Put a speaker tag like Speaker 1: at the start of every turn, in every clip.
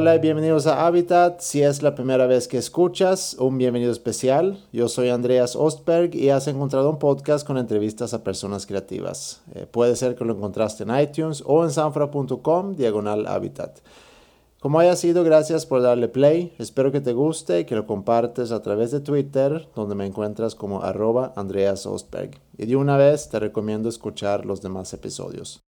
Speaker 1: Hola y bienvenidos a Habitat. Si es la primera vez que escuchas, un bienvenido especial. Yo soy Andreas Ostberg y has encontrado un podcast con entrevistas a personas creativas. Eh, puede ser que lo encontraste en iTunes o en sanfra.com diagonal Habitat. Como haya sido, gracias por darle play. Espero que te guste y que lo compartes a través de Twitter, donde me encuentras como arroba Andreas Ostberg. Y de una vez te recomiendo escuchar los demás episodios.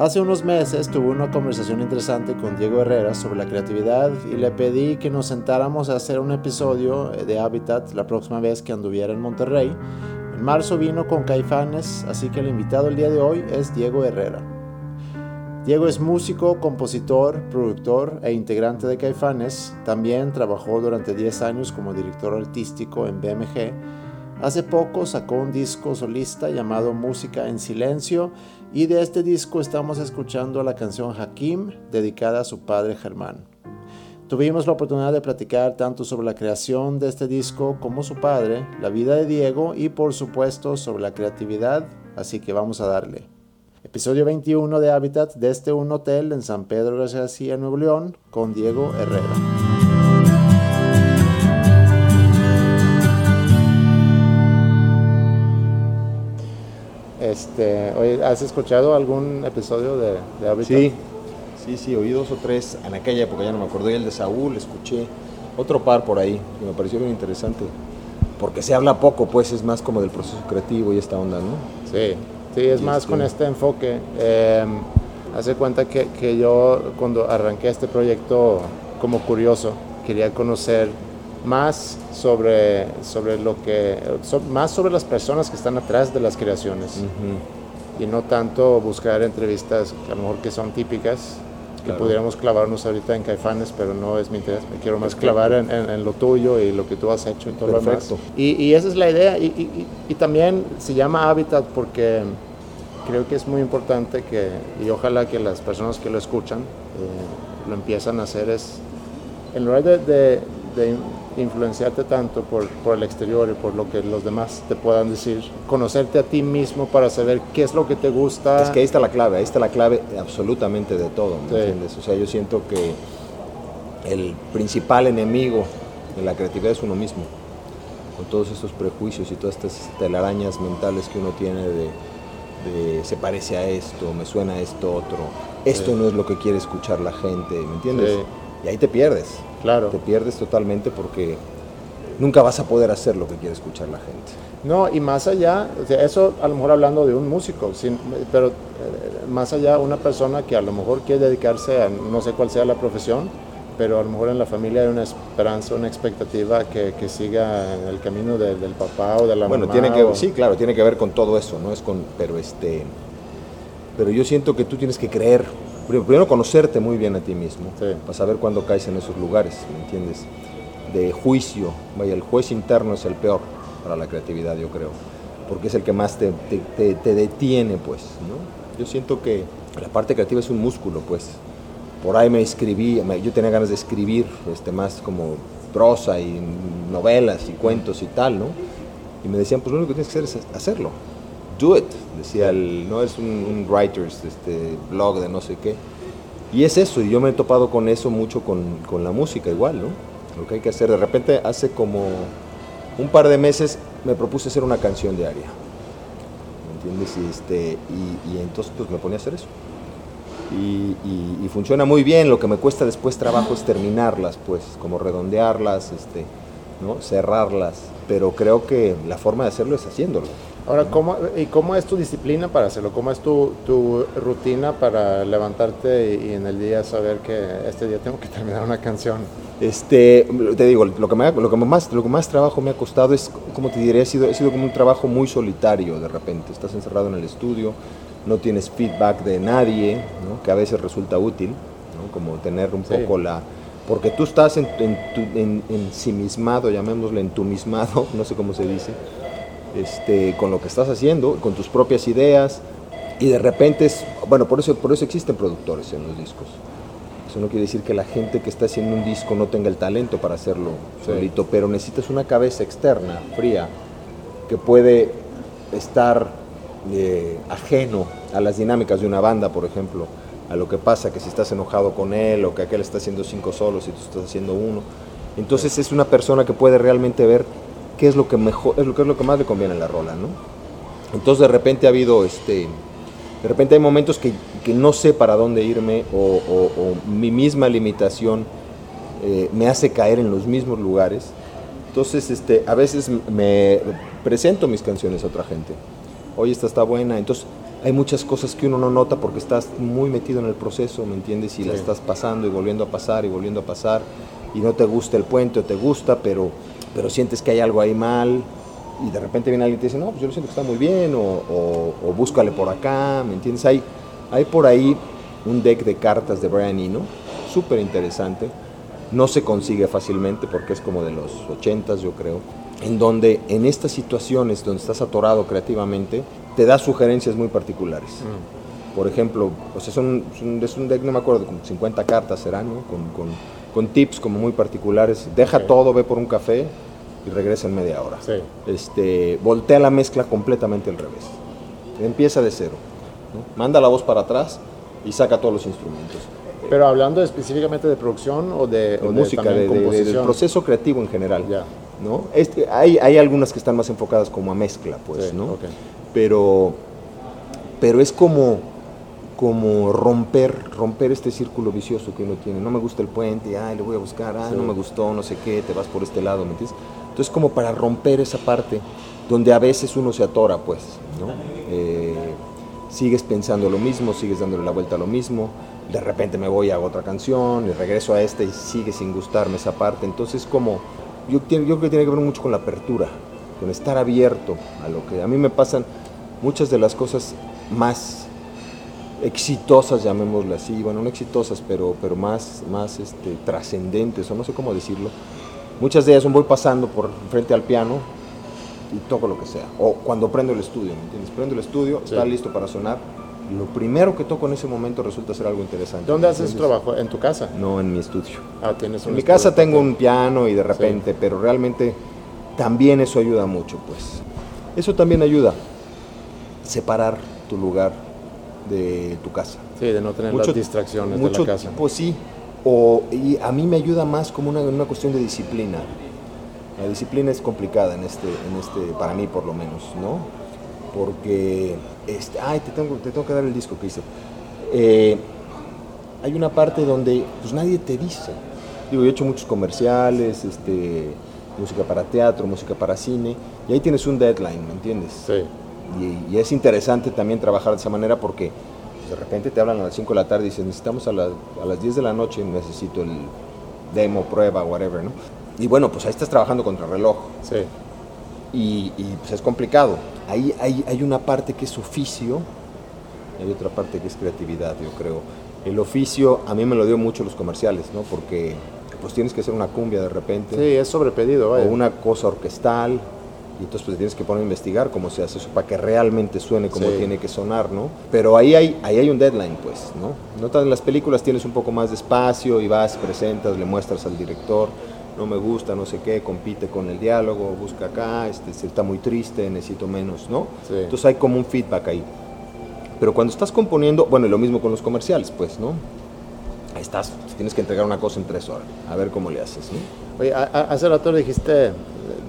Speaker 1: Hace unos meses tuve una conversación interesante con Diego Herrera sobre la creatividad y le pedí que nos sentáramos a hacer un episodio de Habitat la próxima vez que anduviera en Monterrey. En marzo vino con Caifanes, así que el invitado el día de hoy es Diego Herrera. Diego es músico, compositor, productor e integrante de Caifanes. También trabajó durante 10 años como director artístico en BMG. Hace poco sacó un disco solista llamado Música en Silencio y de este disco estamos escuchando la canción Hakim, dedicada a su padre Germán. Tuvimos la oportunidad de platicar tanto sobre la creación de este disco como su padre, la vida de Diego y por supuesto sobre la creatividad, así que vamos a darle. Episodio 21 de Habitat desde un hotel en San Pedro García, Nuevo León, con Diego Herrera. Este, ¿Has escuchado algún episodio de, de
Speaker 2: Sí, sí, sí, oí dos o tres en aquella época, ya no me acuerdo. Y el de Saúl, escuché otro par por ahí, que me pareció bien interesante. Porque se habla poco, pues es más como del proceso creativo y esta onda, ¿no?
Speaker 1: Sí, sí, es más con este, este enfoque. Eh, hace cuenta que, que yo cuando arranqué este proyecto como curioso, quería conocer más sobre, sobre lo que, más sobre las personas que están atrás de las creaciones. Y no tanto buscar entrevistas a lo mejor que son típicas, que pudiéramos clavarnos ahorita en Caifanes, pero no es mi interés. Me quiero más clavar en, en, lo tuyo y lo que tú has hecho y todo lo demás. Y, y, esa es la idea. Y, y, y, también se llama Habitat porque creo que es muy importante que, y ojalá que las personas que lo escuchan eh, lo empiezan a hacer, es en lugar de, de, de influenciarte tanto por, por, el exterior y por lo que los demás te puedan decir, conocerte a ti mismo para saber qué es lo que te gusta.
Speaker 2: Es que ahí está la clave, ahí está la clave absolutamente de todo, ¿me entiendes? O sea, yo siento que el principal enemigo de la creatividad es uno mismo, con todos estos prejuicios y todas estas telarañas mentales que uno tiene de, de se parece a esto, me suena a esto otro, esto no es lo que quiere escuchar la gente, ¿me entiendes? Y ahí te pierdes.
Speaker 1: Claro.
Speaker 2: Te pierdes totalmente porque nunca vas a poder hacer lo que quiere escuchar la gente.
Speaker 1: No, y más allá, eso a lo mejor hablando de un músico, pero eh, más allá una persona que a lo mejor quiere dedicarse a no sé cuál sea la profesión, pero a lo mejor en la familia hay una esperanza, una expectativa que, que siga en el camino del papá o de la
Speaker 2: bueno,
Speaker 1: mamá.
Speaker 2: Tiene que, Sí, claro, tiene que ver con todo eso, ¿no? Es con, pero, este, pero yo siento que tú tienes que creer primero conocerte muy bien a ti mismo, para saber cuándo caes en esos lugares, ¿me entiendes? De juicio, vaya, el juez interno es el peor para la creatividad, yo creo, porque es el que más te, te, te, detiene, pues, ¿no? Yo siento que la parte creativa es un músculo, pues. Por ahí me escribí, yo tenía ganas de escribir este, más como prosa y novelas y cuentos y tal, ¿no? Y me decían, pues lo único que tienes que hacer es hacerlo do it, decía el, no es un, writers, este blog de no sé qué. Y es eso, y yo me he topado con eso mucho con, con, la música igual, ¿no? Lo que hay que hacer, de repente hace como un par de meses me propuse hacer una canción diaria, ¿me entiendes? Y, este, y, y entonces pues me ponía a hacer eso. Y, y, funciona muy bien, lo que me cuesta después trabajo es terminarlas, pues, como redondearlas, este, ¿no? cerrarlas, pero creo que la forma de hacerlo es haciéndolo.
Speaker 1: Ahora, ¿cómo, ¿y cómo es tu disciplina para hacerlo? ¿Cómo es tu, tu rutina para levantarte y, en el día saber que este día tengo que terminar una canción?
Speaker 2: Este, te digo, lo que, me, lo que, más, lo que más trabajo me ha costado es, como te diré, ha sido, ha sido como un trabajo muy solitario de repente. Estás encerrado en el estudio, no tienes feedback de nadie, ¿no? que a veces resulta útil, ¿no? como tener un poco la... Porque tú estás en, en, en, ensimismado, llamémosle entumismado, no sé cómo se dice, este, con lo que estás haciendo, con tus propias ideas, Y de repente es, bueno, por eso, por eso existen productores en los discos. Eso no quiere decir que la gente que está haciendo un disco no tenga el talento para hacerlo solito, pero necesitas una cabeza externa, fría, que puede estar eh, ajeno a las dinámicas de una banda, por ejemplo, a lo que pasa, que si estás enojado con él o que aquel está haciendo cinco solos y tú estás haciendo uno. Entonces es una persona que puede realmente ver qué es lo que mejor, es lo que es lo que más le conviene a la rola, ¿no? Entonces de repente ha habido este de repente hay momentos que, que no sé para dónde irme o, mi misma limitación eh, me hace caer en los mismos lugares. Entonces, este, a veces me presento mis canciones a otra gente. Oye, esta está buena. Entonces, hay muchas cosas que uno no nota porque estás muy metido en el proceso, ¿me entiendes? Y la estás pasando y volviendo a pasar y volviendo a pasar. Y no te gusta el puente o te gusta, pero, pero sientes que hay algo ahí mal y de repente viene alguien y te dice, no, pues yo lo siento que está muy bien, o, búscale por acá, ¿me entiendes? Hay, hay por ahí un deck de cartas de Brian Eno, súper interesante, no se consigue fácilmente porque es como de los 80 yo creo, en donde en estas situaciones donde estás atorado creativamente, te da sugerencias muy particulares. Mm. Por ejemplo, o sea, son, es un deck, no me acuerdo, como 50 cartas serán, ¿no? con, con, con, tips como muy particulares. Deja todo, ve por un café, y regresa en media hora. Este, voltea la mezcla completamente al revés. Empieza de cero. Manda la voz para atrás y saca todos los instrumentos.
Speaker 1: Pero hablando específicamente de producción o de,
Speaker 2: música, de, del proceso creativo en general. ¿no? Este, hay, hay, algunas que están más enfocadas como a mezcla, pues, ¿no? Pero, pero es como, como romper, romper este círculo vicioso que uno tiene. No me gusta el puente, ay, le voy a buscar, ay, no me gustó, no sé qué, te vas por este lado, ¿me entiendes? Entonces como para romper esa parte donde a veces uno se atora, pues, ¿no? Eh, sigues pensando lo mismo, sigues dándole la vuelta a lo mismo, de repente me voy a otra canción y regreso a esta y sigue sin gustarme esa parte. Entonces como, yo, yo creo que tiene que ver mucho con la apertura, con estar abierto a lo que a mí me pasan muchas de las cosas más exitosas, llamémosle así, bueno, no exitosas, pero, pero más, más este, trascendentes, o no sé cómo decirlo, Muchas de ellas son voy pasando por frente al piano y toco lo que sea. O cuando prendo el estudio, ¿me entiendes? Prendo el estudio, está listo para sonar. Lo primero que toco en ese momento resulta ser algo interesante.
Speaker 1: ¿Dónde haces trabajo? ¿En tu casa?
Speaker 2: No, en mi estudio.
Speaker 1: Ah, tienes
Speaker 2: En mi casa tengo un piano y de repente, pero realmente también eso ayuda mucho, pues. Eso también ayuda separar tu lugar de tu casa.
Speaker 1: Sí, de no tener las distracciones de la casa.
Speaker 2: Pues sí, o, y a mí me ayuda más como una, una cuestión de disciplina. La disciplina es complicada en este, en este, para mí por lo menos, ¿no? Porque, este, ay, te tengo, te tengo que dar el disco que hice. Eh, hay una parte donde pues nadie te dice. Digo, yo he hecho muchos comerciales, este, música para teatro, música para cine, y ahí tienes un deadline, ¿me entiendes?
Speaker 1: Sí.
Speaker 2: Y, y es interesante también trabajar de esa manera porque de repente te hablan a las 5 de la tarde y dicen, necesitamos a, a las 10 de la noche, necesito el demo, prueba, whatever, ¿no? Y bueno, pues ahí estás trabajando contra el reloj.
Speaker 1: Sí.
Speaker 2: Y, pues es complicado. Ahí hay, hay una parte que es oficio, y hay otra parte que es creatividad, yo creo. El oficio a mí me lo dio mucho los comerciales, ¿no? Porque pues tienes que hacer una cumbia de repente.
Speaker 1: Sí, es sobrepedido,
Speaker 2: vaya. O una cosa orquestal y entonces pues tienes que poner a investigar cómo se hace eso para que realmente suene como tiene que sonar, ¿no? Pero ahí hay, ahí hay un deadline, pues, ¿no? Notas en las películas tienes un poco más de espacio y vas, presentas, le muestras al director, no me gusta, no sé qué, compite con el diálogo, busca acá, este, está muy triste, necesito menos, ¿no? Entonces hay como un feedback ahí. Pero cuando estás componiendo, bueno, y lo mismo con los comerciales, pues, ¿no? Estás, tienes que entregar una cosa en tres horas, a ver cómo le haces, ¿no?
Speaker 1: Oye, hace rato dijiste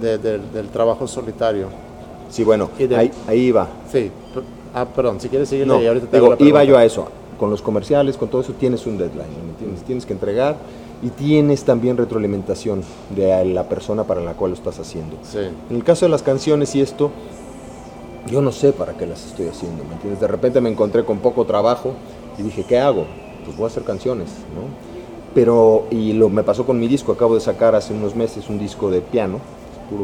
Speaker 1: del trabajo solitario.
Speaker 2: Sí, bueno, ahí, iba.
Speaker 1: Sí, ah, perdón, si quieres seguir
Speaker 2: no, ahorita te digo, iba yo a eso. Con los comerciales, con todo eso, tienes un deadline, ¿entiendes? Tienes que entregar y tienes también retroalimentación de la persona para la cual lo estás haciendo.
Speaker 1: Sí.
Speaker 2: En el caso de las canciones y esto, yo no sé para qué las estoy haciendo, ¿me entiendes? De repente me encontré con poco trabajo y dije, ¿qué hago? Pues voy a hacer canciones, ¿no? Pero, y lo me pasó con mi disco, acabo de sacar hace unos meses un disco de piano,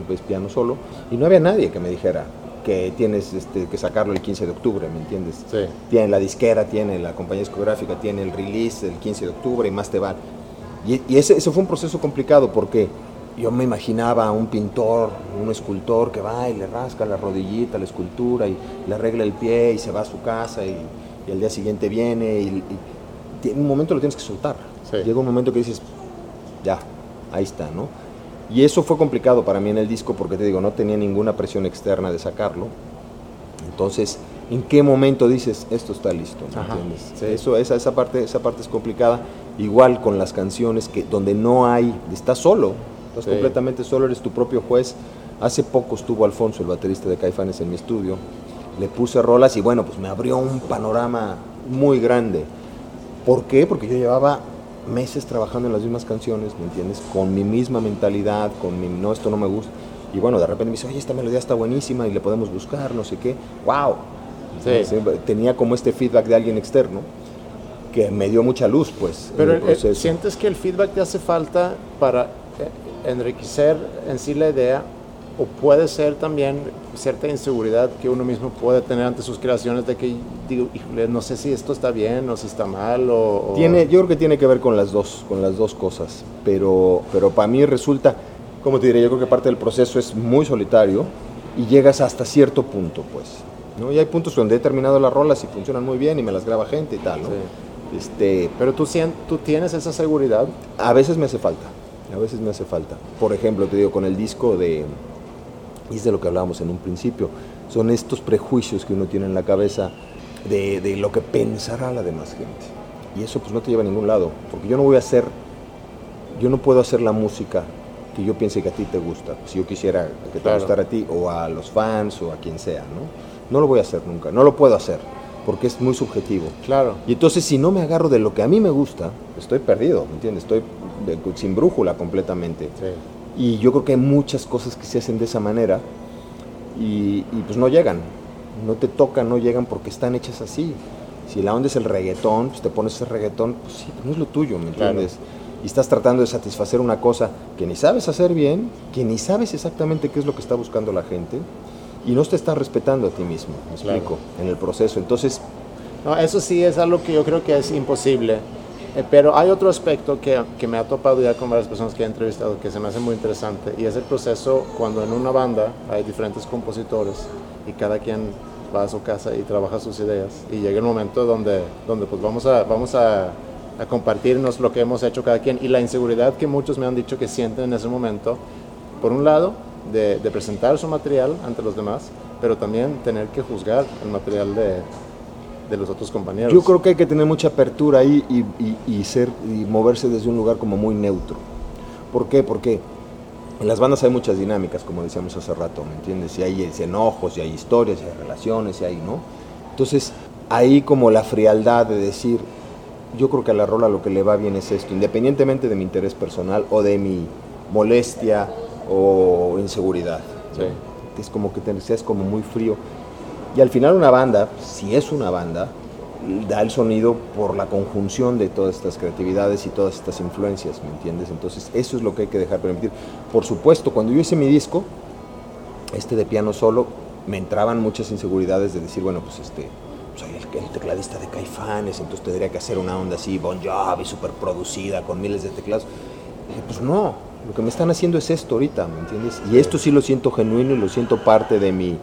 Speaker 2: pues, piano solo, y no había nadie que me dijera que tienes este, que sacarlo el 15 de octubre, ¿me entiendes?
Speaker 1: Sí.
Speaker 2: Tiene la disquera, tiene la compañía discográfica, tiene el release el 15 de octubre y más te van. Y, ese, fue un proceso complicado porque yo me imaginaba a un pintor, un escultor que va y le rasca la rodillita, la escultura y le arregla el pie y se va a su casa y, y al día siguiente viene y, en un momento lo tienes que soltar. Llega un momento que dices, ya, ahí está, ¿no? Y eso fue complicado para mí en el disco porque te digo, no tenía ninguna presión externa de sacarlo. Entonces, ¿en qué momento dices, esto está listo? Eso, esa, esa, parte, esa parte es complicada. Igual con las canciones que donde no hay, estás solo, estás completamente solo, eres tu propio juez. Hace poco estuvo Alfonso, el baterista de Caifanes, en mi estudio. Le puse rolas y bueno, pues me abrió un panorama muy grande. ¿Por qué? Porque yo llevaba meses trabajando en las mismas canciones, ¿me entiendes? Con mi misma mentalidad, con mi, no, esto no me gusta. Y bueno, de repente me dice, oye, esta melodía está buenísima y le podemos buscar, no sé qué. ¡Wow! Tenía como este feedback de alguien externo que me dio mucha luz, pues.
Speaker 1: Pero eh, ¿sientes que el feedback te hace falta para eh, enriquecer en sí la idea o puede ser también cierta inseguridad que uno mismo puede tener ante sus creaciones de que digo, no sé si esto está bien o si está mal o,
Speaker 2: Tiene, yo creo que tiene que ver con las dos, con las dos cosas, pero, pero para mí resulta, como te diré, yo creo que parte del proceso es muy solitario y llegas hasta cierto punto, pues, ¿no? Y hay puntos donde he terminado las rolas y funcionan muy bien y me las graba gente y tal, ¿no?
Speaker 1: Este, pero tú, tú tienes esa seguridad.
Speaker 2: A veces me hace falta, a veces me hace falta. Por ejemplo, te digo, con el disco de y es de lo que hablábamos en un principio, son estos prejuicios que uno tiene en la cabeza de, de, lo que pensará la demás gente. Y eso pues no te lleva a ningún lado, porque yo no voy a hacer, yo no puedo hacer la música que yo piense que a ti te gusta, si yo quisiera que te gustara a ti o a los fans o a quien sea, ¿no? No lo voy a hacer nunca, no lo puedo hacer, porque es muy subjetivo.
Speaker 1: Claro.
Speaker 2: Y entonces si no me agarro de lo que a mí me gusta, estoy perdido, ¿me entiendes? Estoy sin brújula completamente. Sí. Y yo creo que hay muchas cosas que se hacen de esa manera y, pues no llegan, no te tocan, no llegan porque están hechas así. Si la onda es el reggaetón, pues te pones ese reggaetón, pues sí, no es lo tuyo, ¿me entiendes? Y estás tratando de satisfacer una cosa que ni sabes hacer bien, que ni sabes exactamente qué es lo que está buscando la gente y no te estás respetando a ti mismo, me explico, en el proceso. Entonces...
Speaker 1: No, eso sí es algo que yo creo que es imposible pero hay otro aspecto que, que, me ha topado ya con varias personas que he entrevistado que se me hace muy interesante y es el proceso cuando en una banda hay diferentes compositores y cada quien va a su casa y trabaja sus ideas y llega el momento donde, donde pues vamos, a, vamos a, a compartirnos lo que hemos hecho cada quien y la inseguridad que muchos me han dicho que sienten en ese momento, por un lado, de presentar su material ante los demás, pero también tener que juzgar el material de, de los otros compañeros.
Speaker 2: Yo creo que hay que tener mucha apertura ahí y, ser, y moverse desde un lugar como muy neutro. ¿Por qué? Porque en las bandas hay muchas dinámicas, como decíamos hace rato, ¿me entiendes? Y hay enojos, y hay historias, y hay relaciones, y hay, ¿no? Entonces, ahí como la frialdad de decir, yo creo que a la rola lo que le va bien es esto, independientemente de mi interés personal o de mi molestia o inseguridad. Es como que te seas como muy frío y al final una banda, si es una banda, da el sonido por la conjunción de todas estas creatividades y todas estas influencias, ¿me entiendes? Entonces eso es lo que hay que dejar permitir. Por supuesto, cuando yo hice mi disco, este de piano solo, me entraban muchas inseguridades de decir, bueno, pues este, soy el, tecladista de Caifanes, entonces tendría que hacer una onda así, Bon Jovi, súper producida, con miles de teclados. Dije, pues no, lo que me están haciendo es esto ahorita, ¿me entiendes? Y esto sí lo siento genuino y lo siento parte de mi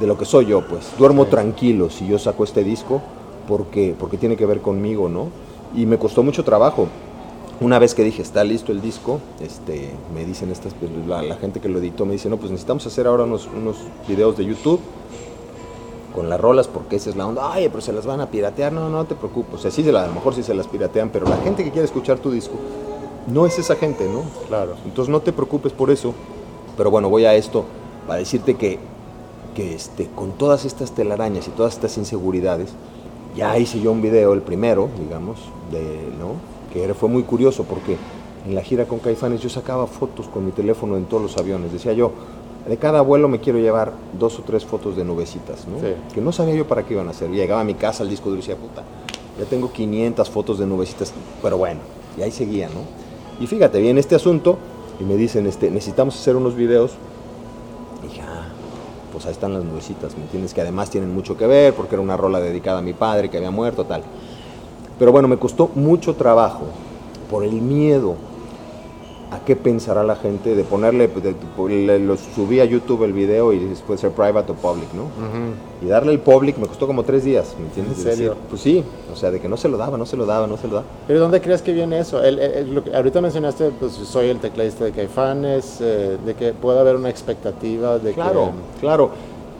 Speaker 2: de lo que soy yo, pues. Duermo tranquilo si yo saco este disco porque, porque tiene que ver conmigo, ¿no? Y me costó mucho trabajo. Una vez que dije, está listo el disco, este, me dicen estas, la, gente que lo editó me dice, no, pues necesitamos hacer ahora unos, unos videos de YouTube con las rolas porque esa es la onda, ay, pero se las van a piratear, no, no te preocupes, o sea, sí, a lo mejor sí se las piratean, pero la gente que quiere escuchar tu disco no es esa gente, ¿no?
Speaker 1: Claro.
Speaker 2: Entonces no te preocupes por eso, pero bueno, voy a esto para decirte que que este, con todas estas telarañas y todas estas inseguridades, ya hice yo un video, el primero, digamos, de, ¿no? que fue muy curioso porque en la gira con Caifanes yo sacaba fotos con mi teléfono en todos los aviones. Decía yo, de cada vuelo me quiero llevar dos o tres fotos de nubecitas, ¿no? que no sabía yo para qué iban a hacer. Llegaba a mi casa, el disco duro y decía, puta, ya tengo 500 fotos de nubecitas, pero bueno, y ahí seguía, ¿no? Y fíjate, viene este asunto y me dicen, este, necesitamos hacer unos videos pues ahí están las nubecitas, ¿me entiendes? Que además tienen mucho que ver, porque era una rola dedicada a mi padre que había muerto, tal. Pero bueno, me costó mucho trabajo por el miedo a qué pensará la gente de ponerle, de, lo subí a YouTube el video y después ser private o public, ¿no? Y darle el public me costó como tres días, ¿me entiendes?
Speaker 1: ¿En serio?
Speaker 2: pues sí, o sea, de que no se lo daba, no se lo daba, no se lo daba.
Speaker 1: ¿Pero dónde crees que viene eso? ahorita mencionaste, pues soy el tecladista de Caifanes, eh, de que pueda haber una expectativa de
Speaker 2: claro, que... Claro,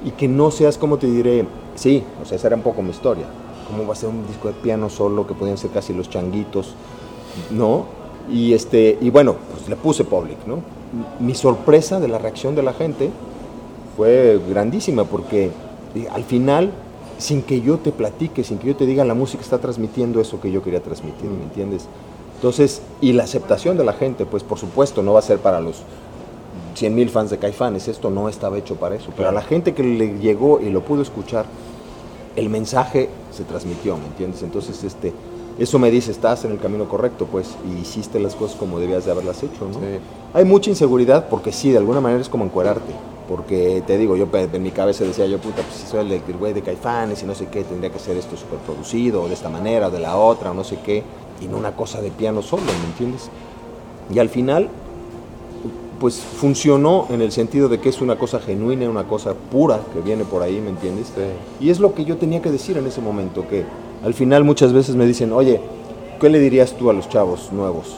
Speaker 2: y que no seas, como te diré, sí, o sea, esa era un poco mi historia. ¿Cómo va a ser un disco de piano solo que podían ser casi los changuitos? ¿No? Y, este, y bueno, pues le puse public, ¿no? Mi sorpresa de la reacción de la gente fue grandísima porque al final, sin que yo te platique, sin que yo te diga, la música está transmitiendo eso que yo quería transmitir, ¿me entiendes? Entonces, y la aceptación de la gente, pues por supuesto, no va a ser para los 100 mil fans de Caifanes, esto no estaba hecho para eso, pero a la gente que le llegó y lo pudo escuchar, el mensaje se transmitió, ¿me entiendes? Entonces, este, eso me dice, estás en el camino correcto, pues, y hiciste las cosas como debías de haberlas hecho, ¿no? Hay mucha inseguridad porque sí, de alguna manera es como encuerarte. Porque te digo, yo en mi cabeza decía yo, puta, pues si soy el güey de Caifanes y no sé qué, tendría que ser esto súper producido, o de esta manera, o de la otra, o no sé qué, y no una cosa de piano solo, ¿me entiendes? Y al final, pues funcionó en el sentido de que es una cosa genuina, una cosa pura que viene por ahí, ¿me entiendes? Y es lo que yo tenía que decir en ese momento, que al final muchas veces me dicen, oye, ¿qué le dirías tú a los chavos nuevos?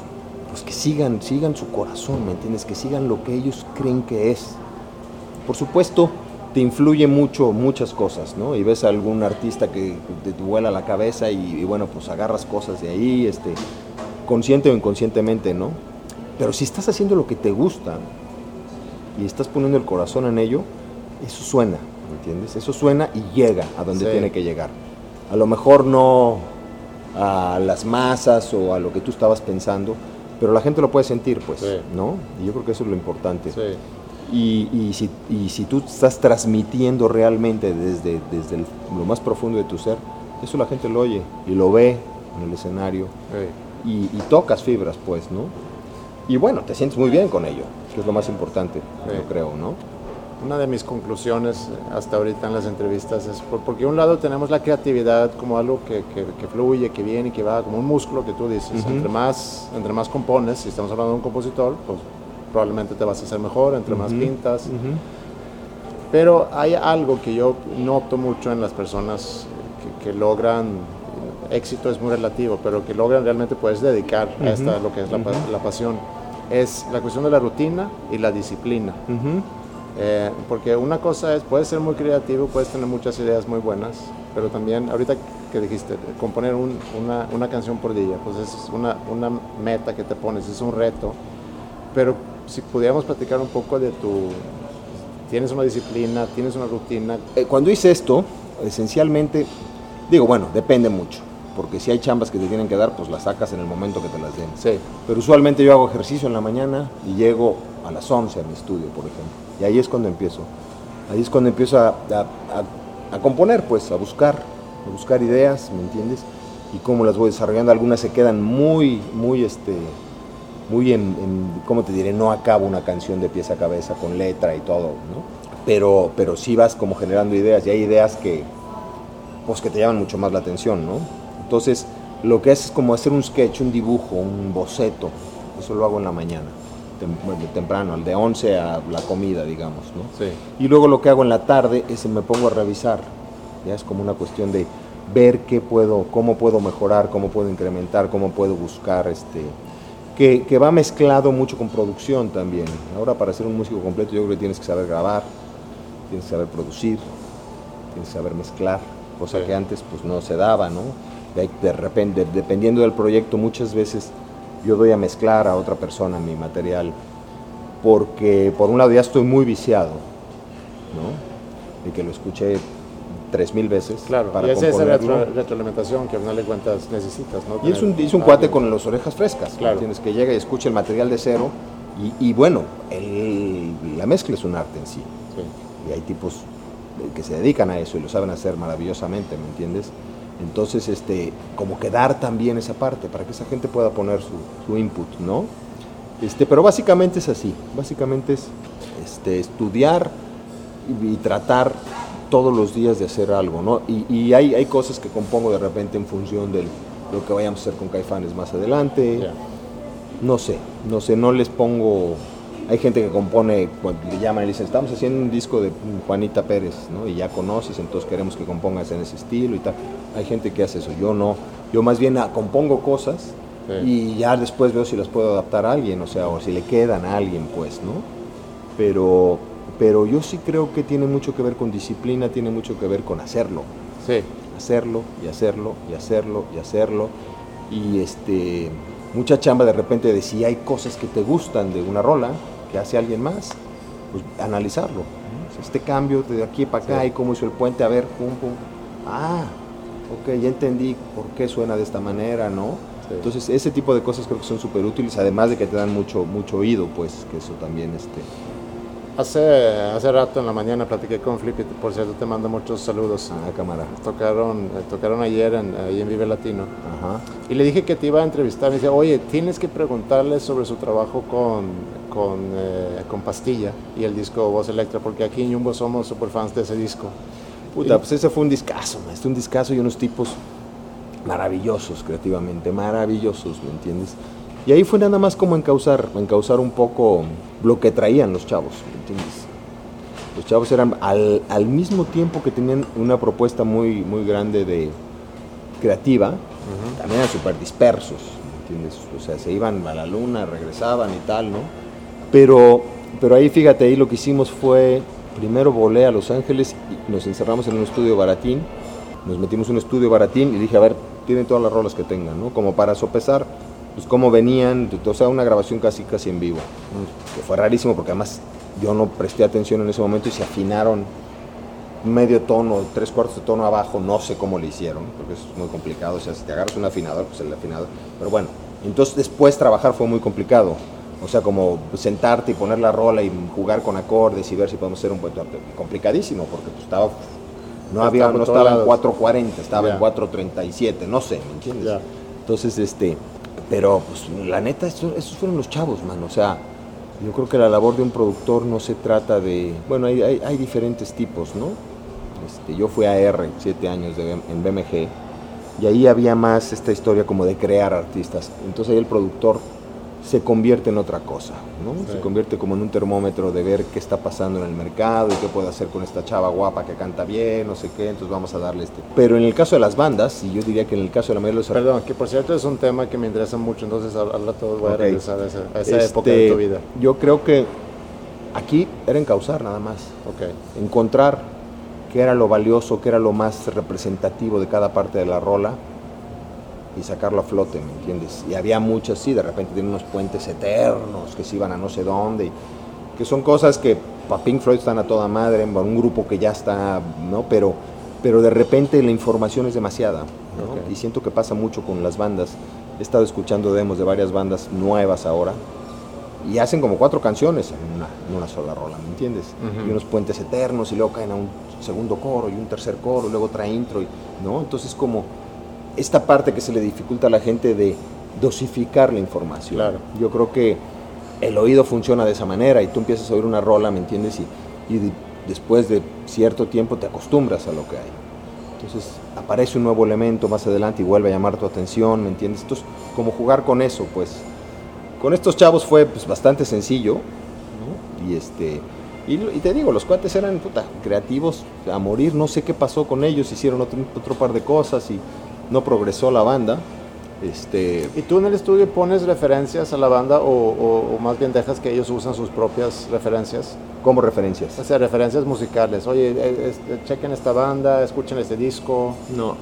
Speaker 2: Pues que sigan, sigan su corazón, ¿me entiendes? Que sigan lo que ellos creen que es. Por supuesto, te influye mucho muchas cosas, ¿no? Y ves a algún artista que te vuela la cabeza y, bueno, pues agarras cosas de ahí, este, consciente o inconscientemente, ¿no? Pero si estás haciendo lo que te gusta y estás poniendo el corazón en ello, eso suena, ¿me entiendes? Eso suena y llega a donde tiene que llegar a lo mejor no a las masas o a lo que tú estabas pensando, pero la gente lo puede sentir, pues, ¿no? Y yo creo que eso es lo importante. Y, y, si, y, si, tú estás transmitiendo realmente desde, desde lo más profundo de tu ser, eso la gente lo oye y lo ve en el escenario y, tocas fibras, pues, ¿no? Y bueno, te sientes muy bien con ello, que es lo más importante, yo creo, ¿no?
Speaker 1: Una de mis conclusiones hasta ahorita en las entrevistas es porque un lado tenemos la creatividad como algo que, que, fluye, que viene, que va, como un músculo que tú dices. entre, más, entre más compones, si estamos hablando de un compositor, pues probablemente te vas a hacer mejor, entre más pintas. Pero hay algo que yo noto mucho en las personas que, logran, éxito es muy relativo, pero que logran realmente puedes dedicar a esta, lo que es la, la, pasión, es la cuestión de la rutina y la disciplina. Eh, porque una cosa es, puedes ser muy creativo, puedes tener muchas ideas muy buenas, pero también, ahorita que dijiste, componer una, una, canción por día, pues es una, una, meta que te pones, es un reto. Pero si pudiéramos platicar un poco de tu... Tienes una disciplina, tienes una rutina.
Speaker 2: Eh, cuando hice esto, esencialmente, digo, bueno, depende mucho porque si hay chambas que te tienen que dar, pues las sacas en el momento que te las den.
Speaker 1: Sí.
Speaker 2: Pero usualmente yo hago ejercicio en la mañana y llego a las 11 a mi estudio, por ejemplo. Y ahí es cuando empiezo. Ahí es cuando empiezo a, componer, pues, a buscar, a buscar ideas, ¿me entiendes? Y cómo las voy desarrollando. Algunas se quedan muy, muy, este, muy en, en, ¿cómo te diré? No acabo una canción de pieza a cabeza con letra y todo, ¿no? Pero, pero sí vas como generando ideas y hay ideas que, pues, que te llaman mucho más la atención, ¿no? Entonces, lo que es, es como hacer un sketch, un dibujo, un boceto. Eso lo hago en la mañana temprano, al de 11 a la comida, digamos, ¿no?
Speaker 1: Sí.
Speaker 2: Y luego lo que hago en la tarde es me pongo a revisar, ya es como una cuestión de ver qué puedo, cómo puedo mejorar, cómo puedo incrementar, cómo puedo buscar, este, que, que, va mezclado mucho con producción también. Ahora para ser un músico completo yo creo que tienes que saber grabar, tienes que saber producir, tienes que saber mezclar, cosa que antes pues no se daba, ¿no? de repente, dependiendo del proyecto, muchas veces yo doy a mezclar a otra persona mi material, porque por un lado ya estoy muy viciado, ¿no? Y que lo escuché tres mil veces.
Speaker 1: Claro, para y es esa retroalimentación que al final de cuentas necesitas, ¿no?
Speaker 2: Y es un, es un cuate con las orejas frescas, claro. Tienes que llega y escucha el material de cero, y, bueno, la mezcla es un arte en sí. sí. Y hay tipos que se dedican a eso y lo saben hacer maravillosamente, ¿me entiendes? Entonces, este, como que dar también esa parte para que esa gente pueda poner su, input, ¿no? Este, pero básicamente es así, básicamente es este, estudiar y, tratar todos los días de hacer algo, ¿no? Y, hay, hay, cosas que compongo de repente en función de lo que vayamos a hacer con Caifanes más adelante. no sé, no sé, no les pongo hay gente que compone, le llaman y le dicen, estamos haciendo un disco de Juanita Pérez, ¿no? Y ya conoces, entonces queremos que compongas en ese estilo y tal. Hay gente que hace eso, yo no. Yo más bien ah, compongo cosas y ya después veo si las puedo adaptar a alguien, o sea, o si le quedan a alguien, pues, ¿no? Pero, pero yo sí creo que tiene mucho que ver con disciplina, tiene mucho que ver con hacerlo.
Speaker 1: Sí.
Speaker 2: Hacerlo y hacerlo y hacerlo y hacerlo. Y este, mucha chamba de repente de si hay cosas que te gustan de una rola, que hace alguien más, pues analizarlo. Este cambio de aquí para acá y cómo hizo el puente, a ver, pum, pum. Ah, ok, ya entendí por qué suena de esta manera, ¿no? Entonces, ese tipo de cosas creo que son súper útiles, además de que te dan mucho, mucho oído, pues, que eso también, este,
Speaker 1: Hace, hace rato en la mañana platiqué con Flip y por cierto te mando muchos saludos.
Speaker 2: Ah, cámara.
Speaker 1: Tocaron, eh, tocaron ayer en, ahí en Vive Latino. Ajá. Y le dije que te iba a entrevistar. Me dice, oye, tienes que preguntarle sobre su trabajo con, con, eh, con Pastilla y el disco Voz Electra, porque aquí en Jumbo somos super fans de ese disco.
Speaker 2: Puta, pues ese fue un discazo, un discazo y unos tipos maravillosos creativamente, maravillosos, ¿me entiendes? Y ahí fue nada más como encauzar, encauzar un poco lo que traían los chavos, ¿entiendes? Los chavos eran al, al, mismo tiempo que tenían una propuesta muy, muy grande de creativa, también eran súper dispersos, ¿entiendes? O sea, se iban a la luna, regresaban y tal, ¿no? Pero, pero ahí fíjate, ahí lo que hicimos fue, primero volé a Los Ángeles y nos encerramos en un estudio baratín, nos metimos en un estudio baratín y dije, a ver, tienen todas las rolas que tengan, ¿no? Como para sopesar pues cómo venían, o sea, una grabación casi casi en vivo, que fue rarísimo porque además yo no presté atención en ese momento y se afinaron medio tono, tres cuartos de tono abajo, no sé cómo le hicieron, porque es muy complicado, o sea, si te agarras un afinador, pues el afinador, pero bueno, entonces después trabajar fue muy complicado, o sea, como sentarte y poner la rola y jugar con acordes y ver si podemos hacer un buen complicadísimo, porque pues estaba, no había, no estaba en 440, estaba en 437, no sé, ¿me entiendes? Entonces, este, pero, pues, la neta, esos, fueron los chavos, man. O sea, yo creo que la labor de un productor no se trata de. Bueno, hay, hay, diferentes tipos, ¿no? Este, yo fui a R siete años en BMG y ahí había más esta historia como de crear artistas. Entonces ahí el productor se convierte en otra cosa, ¿no? Se convierte como en un termómetro de ver qué está pasando en el mercado y qué puede hacer con esta chava guapa que canta bien, no sé qué, entonces vamos a darle este. Pero en el caso de las bandas, y yo diría que en el caso de la mayoría de los
Speaker 1: Perdón, que por cierto es un tema que me interesa mucho, entonces al rato voy a regresar a esa, a esa época de tu este, vida.
Speaker 2: Yo creo que aquí era encauzar nada más,
Speaker 1: okay.
Speaker 2: encontrar qué era lo valioso, qué era lo más representativo de cada parte de la rola y sacarlo a flote, ¿me entiendes? Y había muchas, sí, de repente tienen unos puentes eternos que se iban a no sé dónde, que son cosas que para Pink Floyd están a toda madre, un grupo que ya está, ¿no? Pero, pero de repente la información es demasiada, ¿no? Y siento que pasa mucho con las bandas. He estado escuchando demos de varias bandas nuevas ahora y hacen como cuatro canciones en una, en una sola rola, ¿me entiendes? Y unos puentes eternos y luego caen a un segundo coro y un tercer coro, y luego otra intro, ¿no? Entonces como esta parte que se le dificulta a la gente de dosificar la información.
Speaker 1: Claro.
Speaker 2: Yo creo que el oído funciona de esa manera y tú empiezas a oír una rola, ¿me entiendes? Y, y después de cierto tiempo te acostumbras a lo que hay. Entonces aparece un nuevo elemento más adelante y vuelve a llamar tu atención, ¿me entiendes? Entonces, como jugar con eso, pues. Con estos chavos fue pues, bastante sencillo, ¿no? Y este. Y, te digo, los cuates eran puta, creativos a morir, no sé qué pasó con ellos, hicieron otro, otro par de cosas y no progresó la banda. Este...
Speaker 1: ¿Y tú en el estudio pones referencias a la banda o, más bien dejas que ellos usen sus propias referencias?
Speaker 2: ¿Cómo referencias?
Speaker 1: O sea, referencias musicales. Oye, eh, chequen esta banda, escuchen este disco.
Speaker 2: No.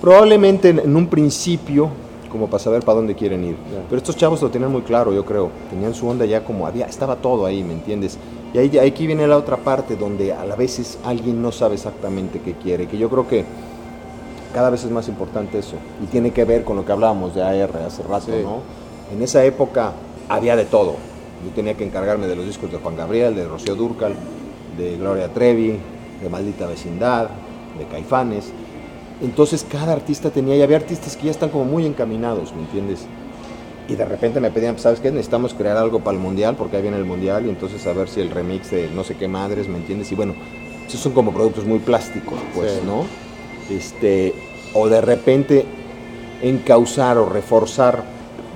Speaker 2: Probablemente en un principio, como para saber para dónde quieren ir. Pero estos chavos lo tenían muy claro, yo creo. Tenían su onda ya como había, estaba todo ahí, ¿me entiendes? Y ahí, aquí viene la otra parte donde a la veces alguien no sabe exactamente qué quiere, que yo creo que cada vez es más importante eso. Y tiene que ver con lo que hablábamos de AR hace rato, ¿no? En esa época había de todo. Yo tenía que encargarme de los discos de Juan Gabriel, de Rocío Durcal, de Gloria Trevi, de Maldita Vecindad, de Caifanes. Entonces cada artista tenía, y había artistas que ya están como muy encaminados, ¿me entiendes? Y de repente me pedían, ¿sabes qué? Necesitamos crear algo para el mundial, porque ahí viene el mundial, y entonces a ver si el remix de no sé qué madres, ¿me entiendes? Y bueno, esos son como productos muy plásticos, pues, ¿no? Este, o de repente encauzar o reforzar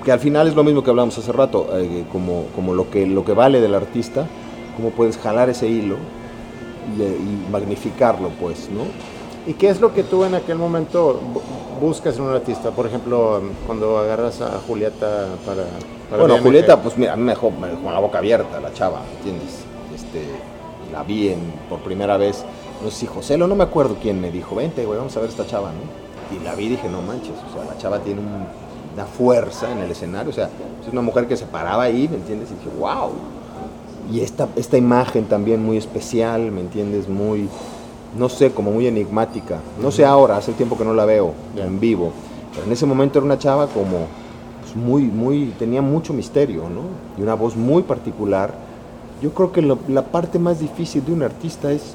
Speaker 2: que al final es lo mismo que hablamos hace rato, eh, como, como lo, que, lo que vale del artista, cómo puedes jalar ese hilo y, magnificarlo, pues, ¿no?
Speaker 1: ¿Y qué es lo que tú en aquel momento buscas en un artista? Por ejemplo, cuando agarras a Julieta para...
Speaker 2: bueno, Julieta, pues mira, a mí me dejó, con la boca abierta la chava, ¿entiendes? Este, la vi en, por primera vez, no sé si José, no me acuerdo quién me dijo, vente, güey, vamos a ver esta chava, ¿no? Y la vi y dije, no manches, o sea, la chava tiene una fuerza en el escenario, o sea, es una mujer que se paraba ahí, ¿me entiendes? Y dije, wow, y esta, esta imagen también muy especial, ¿me entiendes? Muy, no sé, como muy enigmática. No sé ahora, hace tiempo que no la veo en vivo, pero en ese momento era una chava como pues, muy, muy, tenía mucho misterio, ¿no? Y una voz muy particular. Yo creo que la parte más difícil de un artista es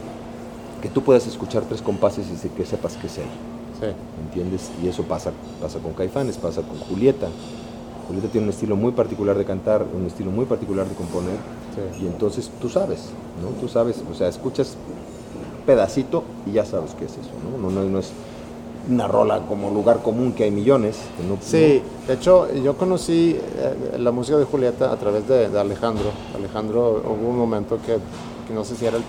Speaker 2: que tú puedas escuchar tres compases y que sepas que es él. Sí. ¿Entiendes? Y eso pasa, pasa con Caifanes, pasa con Julieta. Julieta tiene un estilo muy particular de cantar, un estilo muy particular de componer y entonces tú sabes, ¿no? Tú sabes, o sea, escuchas pedacito y ya sabes qué es eso, ¿no? No, no, es una rola como lugar común que hay millones.
Speaker 1: sí, de hecho yo conocí eh, la música de Julieta a través de, Alejandro. Alejandro hubo un momento que, no sé si era el,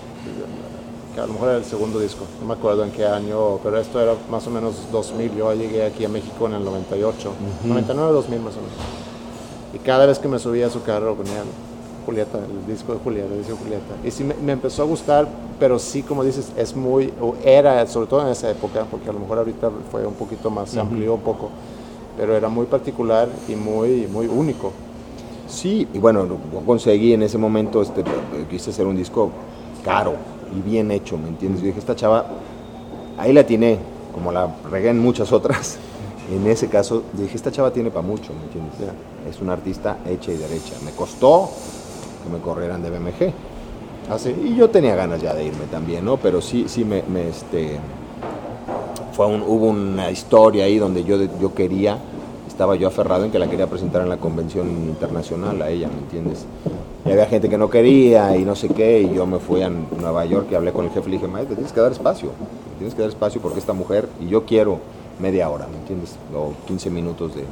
Speaker 1: que a lo mejor era el segundo disco, no me acuerdo en qué año, pero esto era más o menos 2000, yo llegué aquí a México en el 98, 99, 2000 más o menos. Y cada vez que me subía a su carro ponía Julieta, el disco de Julieta, el disco de Julieta. Y sí me, empezó a gustar, pero sí, como dices, es muy, o era, sobre todo en esa época, porque a lo mejor ahorita fue un poquito más, se amplió un poco, pero era muy particular y muy, muy único.
Speaker 2: Sí, y bueno, conseguí en ese momento, este, quise hacer un disco caro y bien hecho, ¿me entiendes? Yo dije, esta chava, ahí la tiene, como la regué en muchas otras, en ese caso dije, esta chava tiene para mucho, ¿me entiendes? Es una artista hecha y derecha. Me costó, que me corrieran de BMG. Así, y yo tenía ganas ya de irme también, ¿no? Pero sí, sí me, este, fue un, hubo una historia ahí donde yo, yo quería, estaba yo aferrado en que la quería presentar en la convención internacional a ella, ¿me entiendes? Y había gente que no quería y no sé qué, y yo me fui a Nueva York y hablé con el jefe y le dije, maestro, tienes que dar espacio, tienes que dar espacio porque esta mujer, y yo quiero media hora, ¿me entiendes? O 15 minutos de...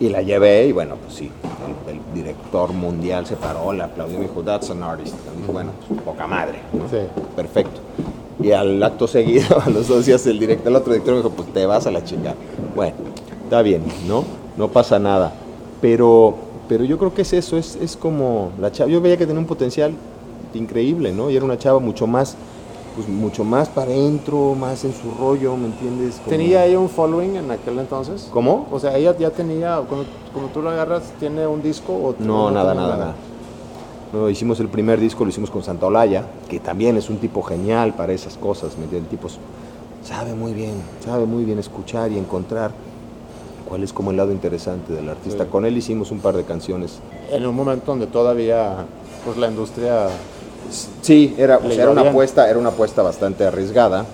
Speaker 2: Y la llevé y bueno, pues sí, el, director mundial se paró, le aplaudió y me dijo, that's an artist. Y dije, bueno, pues, poca madre. Sí. Perfecto. Y al acto seguido, a los dos días, el, director, el otro director me dijo, pues te vas a la chingada. Bueno, está bien, ¿no? No pasa nada. Pero, pero yo creo que es eso, es, es como la chava. Yo veía que tenía un potencial increíble, ¿no? Y era una chava mucho más pues mucho más para adentro, más en su rollo, ¿me entiendes?
Speaker 1: ¿Tenía ella un following en aquel entonces?
Speaker 2: ¿Cómo?
Speaker 1: O sea, ella ya tenía, cuando, tú lo agarras, ¿tiene un disco? O
Speaker 2: no, nada, nada, nada, No, hicimos el primer disco, lo hicimos con Santa Olaya, que también es un tipo genial para esas cosas, ¿me entiendes? El tipo sabe muy bien, sabe muy bien escuchar y encontrar cuál es como el lado interesante del artista. Con él hicimos un par de canciones.
Speaker 1: En un momento donde todavía pues la industria
Speaker 2: Sí, era, era, una apuesta, era una apuesta bastante arriesgada,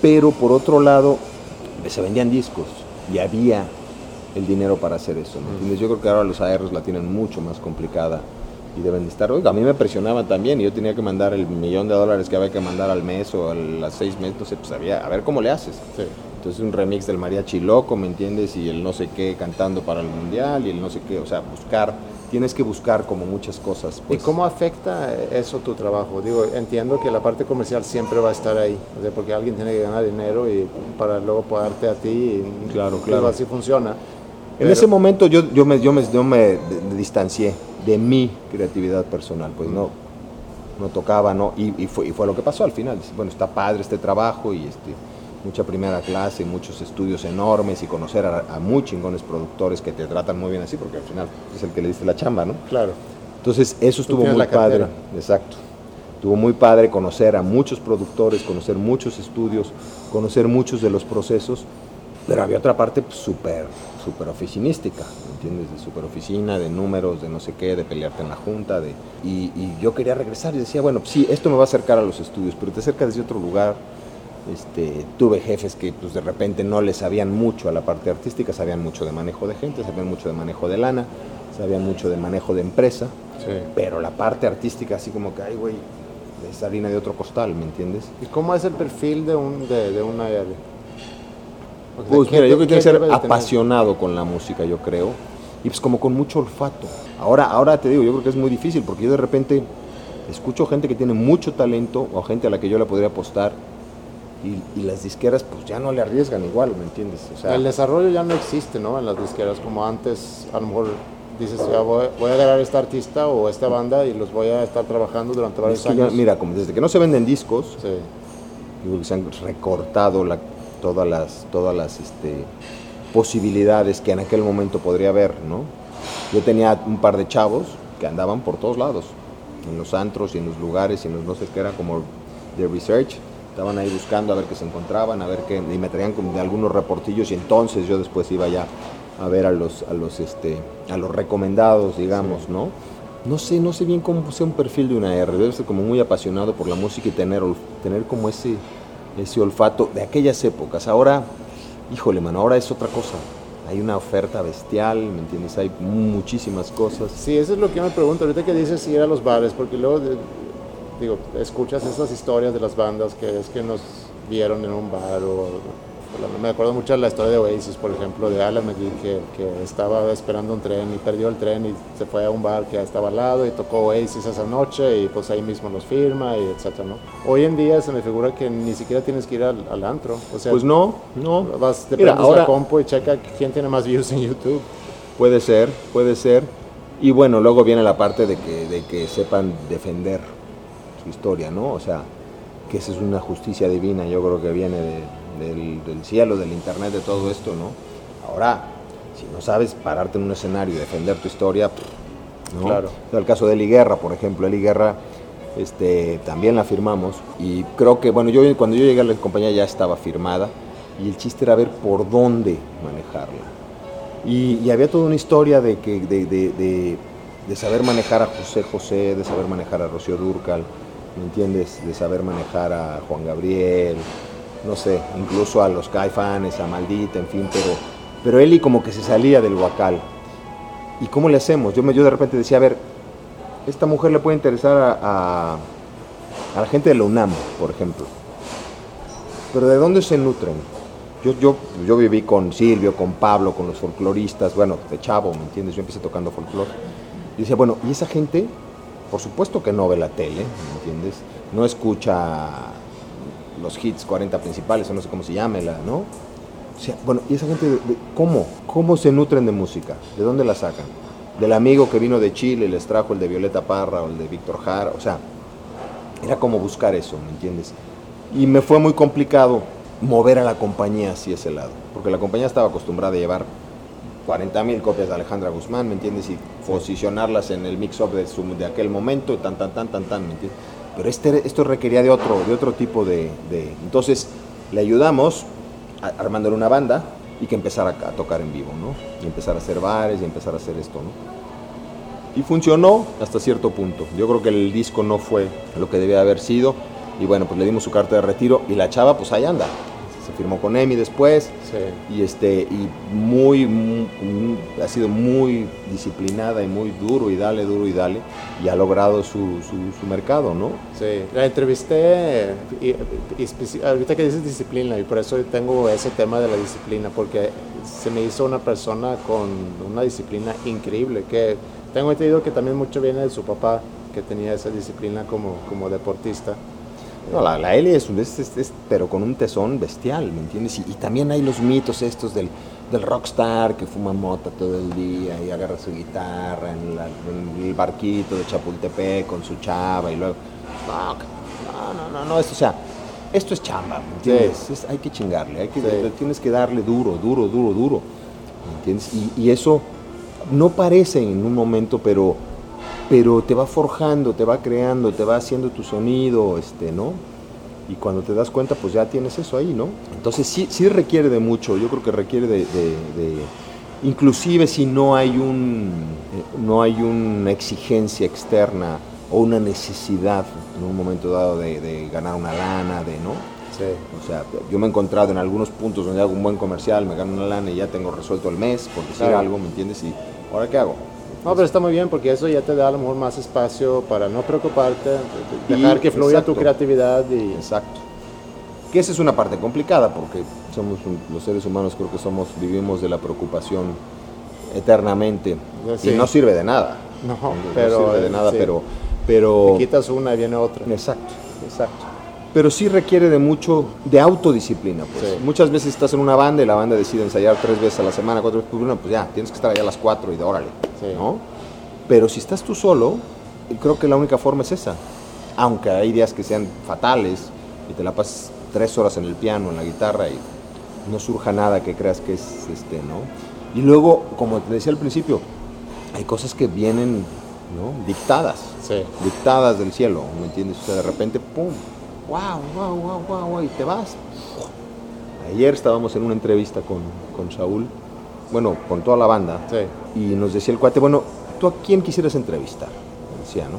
Speaker 2: pero por otro lado se vendían discos y había el dinero para hacer eso. Yo creo que ahora los ARs la tienen mucho más complicada y deben de estar. Oiga, a mí me presionaban también y yo tenía que mandar el millón de dólares que había que mandar al mes o a las seis meses, no sé, pues había, a ver cómo le haces. Entonces un remix del mariachi loco, ¿me entiendes? Y el no sé qué cantando para el mundial y el no sé qué, o sea, buscar tienes que buscar como muchas cosas.
Speaker 1: ¿Y pues. cómo afecta eso tu trabajo? Digo, entiendo que la parte comercial siempre va a estar ahí, porque alguien tiene que ganar dinero y para luego pagarte a ti. Y,
Speaker 2: claro, claro.
Speaker 1: Así funciona.
Speaker 2: En ese momento yo, yo, me, yo, me, yo me distancié de mi creatividad personal, pues no, no tocaba, ¿no? Y, y, fue, y fue lo que pasó al final. Bueno, está padre este trabajo y este mucha primera clase, muchos estudios enormes y conocer a, muy chingones productores que te tratan muy bien así, porque al final es el que le diste la chamba, ¿no?
Speaker 1: Claro.
Speaker 2: Entonces, eso estuvo muy padre. Exacto. Estuvo muy padre conocer a muchos productores, conocer muchos estudios, conocer muchos de los procesos, pero había otra parte súper, súper oficinística, ¿entiendes? De súper oficina, de números, de no sé qué, de pelearte en la junta, de... Y, y yo quería regresar y decía, bueno, sí, esto me va a acercar a los estudios, pero te acerca desde otro lugar, este, tuve jefes que pues, de repente no les sabían mucho a la parte artística, sabían mucho de manejo de gente, sabían mucho de manejo de lana, sabían mucho de manejo de empresa, pero la parte artística así como que, ay, güey, es harina de otro costal, ¿me entiendes?
Speaker 1: ¿Y cómo es el perfil de un, de, de una
Speaker 2: Pues mira, yo creo que tiene que ser apasionado con la música, yo creo. Y pues como con mucho olfato. Ahora, ahora te digo, yo creo que es muy difícil porque yo de repente escucho gente que tiene mucho talento o gente a la que yo le podría apostar y, las disqueras pues ya no le arriesgan igual, ¿me entiendes?
Speaker 1: O sea, el desarrollo ya no existe, ¿no? En las disqueras como antes, a lo mejor dices, ya voy, a agarrar a esta artista o esta banda y los voy a estar trabajando durante varios años.
Speaker 2: mira, como desde que no se venden discos, digo que se han recortado la, todas las, todas las este, posibilidades que en aquel momento podría haber, ¿no? Yo tenía un par de chavos que andaban por todos lados, en los antros y en los lugares y en los no sé qué, era como de research, estaban ahí buscando a ver qué se encontraban, a ver qué, y me traían como de algunos reportillos y entonces yo después iba ya a ver a los, a los, este, a los recomendados, digamos, ¿no? No sé, no sé bien cómo sea un perfil de una R, debe ser como muy apasionado por la música y tener, tener como ese, ese olfato de aquellas épocas. Ahora, híjole, mano, ahora es otra cosa. Hay una oferta bestial, ¿me entiendes? Hay muchísimas cosas.
Speaker 1: Sí, eso es lo que yo me pregunto. Ahorita que dices ir a los bares, porque luego digo, escuchas esas historias de las bandas que es que nos vieron en un bar o me acuerdo mucho de la historia de Oasis, por ejemplo, de Alan McGee, que, que, estaba esperando un tren y perdió el tren y se fue a un bar que estaba al lado y tocó Oasis esa noche y pues ahí mismo los firma y etcétera, ¿no? Hoy en día se me figura que ni siquiera tienes que ir al, antro, o sea...
Speaker 2: Pues no, no.
Speaker 1: Vas, te Mira, ahora, la compu y checa quién tiene más views en YouTube.
Speaker 2: Puede ser, puede ser. Y bueno, luego viene la parte de que, de que sepan defender su historia, ¿no? O sea, que esa es una justicia divina, yo creo que viene del, del, cielo, del internet, de todo esto, ¿no? Ahora, si no sabes pararte en un escenario y defender tu historia, ¿no? Claro. El caso de Eli Guerra, por ejemplo, Eli Guerra este, también la firmamos y creo que, bueno, yo cuando yo llegué a la compañía ya estaba firmada y el chiste era ver por dónde manejarla. Y, había toda una historia de, que, de, de, de, saber manejar a José José, de saber manejar a Rocío Durcal, ¿me entiendes? De saber manejar a Juan Gabriel, no sé, incluso a los Caifanes, a Maldita, en fin, pero, pero Eli como que se salía del huacal. ¿Y cómo le hacemos? Yo, me, yo de repente decía, a ver, esta mujer le puede interesar a, a, la gente de la UNAM, por ejemplo. Pero ¿de dónde se nutren? Yo, yo, yo viví con Silvio, con Pablo, con los folcloristas, bueno, de chavo, ¿me entiendes? Yo empecé tocando folclore. Y decía, bueno, ¿y esa gente por supuesto que no ve la tele, ¿me entiendes? No escucha los hits 40 principales, o no sé cómo se llame, ¿no? O sea, bueno, ¿y esa gente cómo? ¿Cómo se nutren de música? ¿De dónde la sacan? Del amigo que vino de Chile y les trajo el de Violeta Parra o el de Víctor Jara, o sea, era como buscar eso, ¿me entiendes? Y me fue muy complicado mover a la compañía hacia ese lado, porque la compañía estaba acostumbrada a llevar 40 mil copias de Alejandra Guzmán, ¿me entiendes? Y posicionarlas en el mix-up de, de, aquel momento, tan, tan, tan, tan, tan, ¿me entiendes? Pero este, esto requería de otro, de otro tipo de, Entonces, le ayudamos armándole una banda y que empezara a, tocar en vivo, ¿no? Y empezar a hacer bares y empezar a hacer esto, ¿no? Y funcionó hasta cierto punto. Yo creo que el disco no fue lo que debía haber sido. Y bueno, pues le dimos su carta de retiro y la chava, pues ahí anda se firmó con Emi después. Y este y muy, ha sido muy disciplinada y muy duro y dale duro y dale. Y ha logrado su, su, mercado no
Speaker 1: sí. La entrevisté y, ahorita que dices disciplina y por eso tengo ese tema de la disciplina porque se me hizo una persona con una disciplina increíble que tengo entendido que también mucho viene de su papá que tenía esa disciplina como, como deportista
Speaker 2: no, la, la Eli es, es, pero con un tesón bestial, ¿me entiendes? Y, también hay los mitos estos del, del, rockstar que fuma mota todo el día y agarra su guitarra en, el barquito de Chapultepec con su chava y luego... No, no, no, no, esto, o sea, esto es chamba, ¿me entiendes? hay que chingarle, hay que, tienes que darle duro, duro, duro, duro, ¿me entiendes? Y, y eso no parece en un momento, pero pero te va forjando, te va creando, te va haciendo tu sonido, este, ¿no? Y cuando te das cuenta, pues ya tienes eso ahí, ¿no? Entonces sí, sí requiere de mucho, yo creo que requiere de, inclusive si no hay un, eh, no hay una exigencia externa o una necesidad en un momento dado de, ganar una lana, de, ¿no? Sí. O sea, yo me he encontrado en algunos puntos donde hago un buen comercial, me gano una lana y ya tengo resuelto el mes, por decir algo, ¿me entiendes? Y ahora qué hago?
Speaker 1: No, pero está muy bien porque eso ya te da a lo mejor más espacio para no preocuparte, dejar que fluya tu creatividad y...
Speaker 2: Exacto. Que esa es una parte complicada porque somos los seres humanos creo que somos vivimos de la preocupación eternamente y no sirve de nada.
Speaker 1: No, pero
Speaker 2: sirve de nada, pero pero
Speaker 1: quitas una y viene otra.
Speaker 2: Exacto, exacto. Pero sí requiere de mucho de autodisciplina. Pues. Muchas veces estás en una banda y la banda decide ensayar tres veces a la semana, cuatro veces por una, pues ya, tienes que estar allá a las cuatro y de órale, ¿no? Pero si estás tú solo, creo que la única forma es esa. Aunque hay días que sean fatales y te la pasas tres horas en el piano, en la guitarra y no surja nada que creas que es este, ¿no? Y luego, como te decía al principio, hay cosas que vienen ¿no? dictadas, dictadas del cielo, ¿me entiendes? O sea, de repente, ¡pum! ¡Wow, wow, wow, wow! wow y te vas. Ayer estábamos en una entrevista con, con Saúl, bueno, con toda la banda, y nos decía el cuate, bueno, ¿tú a quién quisieras entrevistar? Decía, ¿no?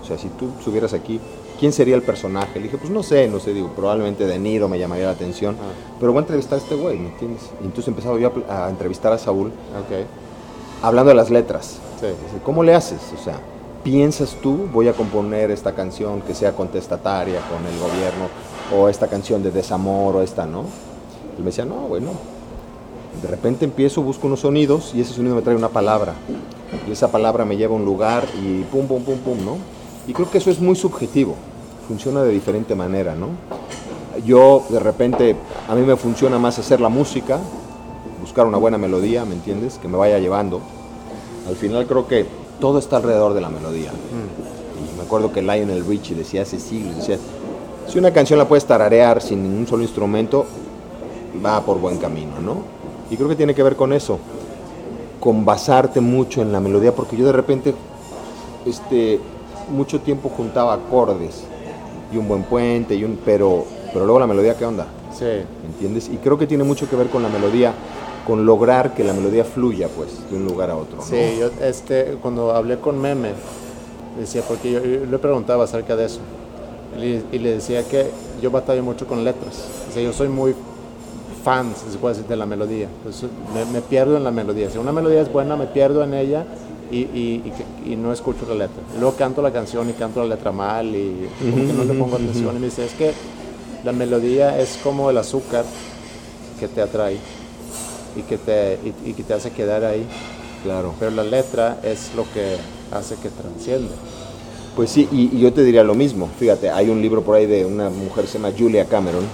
Speaker 2: O sea, si tú estuvieras aquí, ¿quién sería el personaje? Le dije, pues no sé, no sé, digo, probablemente De Niro me llamaría la atención, ah. pero voy a entrevistar a este güey, ¿me entiendes? Y entonces empezaba yo a, entrevistar a Saúl, hablando de las letras. ¿Cómo le haces? O sea, ¿piensas tú, voy a componer esta canción que sea contestataria con el gobierno, o esta canción de desamor, o esta, ¿no? Y me decía, no, bueno. De repente empiezo, busco unos sonidos y ese sonido me trae una palabra. Y esa palabra me lleva a un lugar y pum, pum, pum, pum, ¿no? Y creo que eso es muy subjetivo, funciona de diferente manera, ¿no? Yo de repente, a mí me funciona más hacer la música, buscar una buena melodía, ¿me entiendes? Que me vaya llevando. Al final creo que todo está alrededor de la melodía. Mm. Y me acuerdo que Lionel Richie decía hace siglos, decía, si una canción la puedes tararear sin ningún solo instrumento, va por buen camino, ¿no? Y creo que tiene que ver con eso, con basarte mucho en la melodía, porque yo de repente, este, mucho tiempo juntaba acordes y un buen puente, y un, pero, pero luego la melodía, ¿qué onda?
Speaker 1: Sí.
Speaker 2: ¿Entiendes? Y creo que tiene mucho que ver con la melodía, con lograr que la melodía fluya, pues, de un lugar a otro.
Speaker 1: Sí, yo este, cuando hablé con Meme, decía, porque yo, le preguntaba acerca de eso, y, le decía que yo batallo mucho con letras. O sea, yo soy muy fan, si se puede decir, de la melodía. me, me, pierdo en la melodía. Si una melodía es buena, me pierdo en ella y, no escucho la letra. luego canto la canción y canto la letra mal y no le pongo atención. Y me dice, es que la melodía es como el azúcar que te atrae y que te, y, que te hace quedar ahí.
Speaker 2: Claro.
Speaker 1: Pero la letra es lo que hace que transciende.
Speaker 2: Pues sí, y, yo te diría lo mismo. Fíjate, hay un libro por ahí de una mujer se llama Julia Cameron,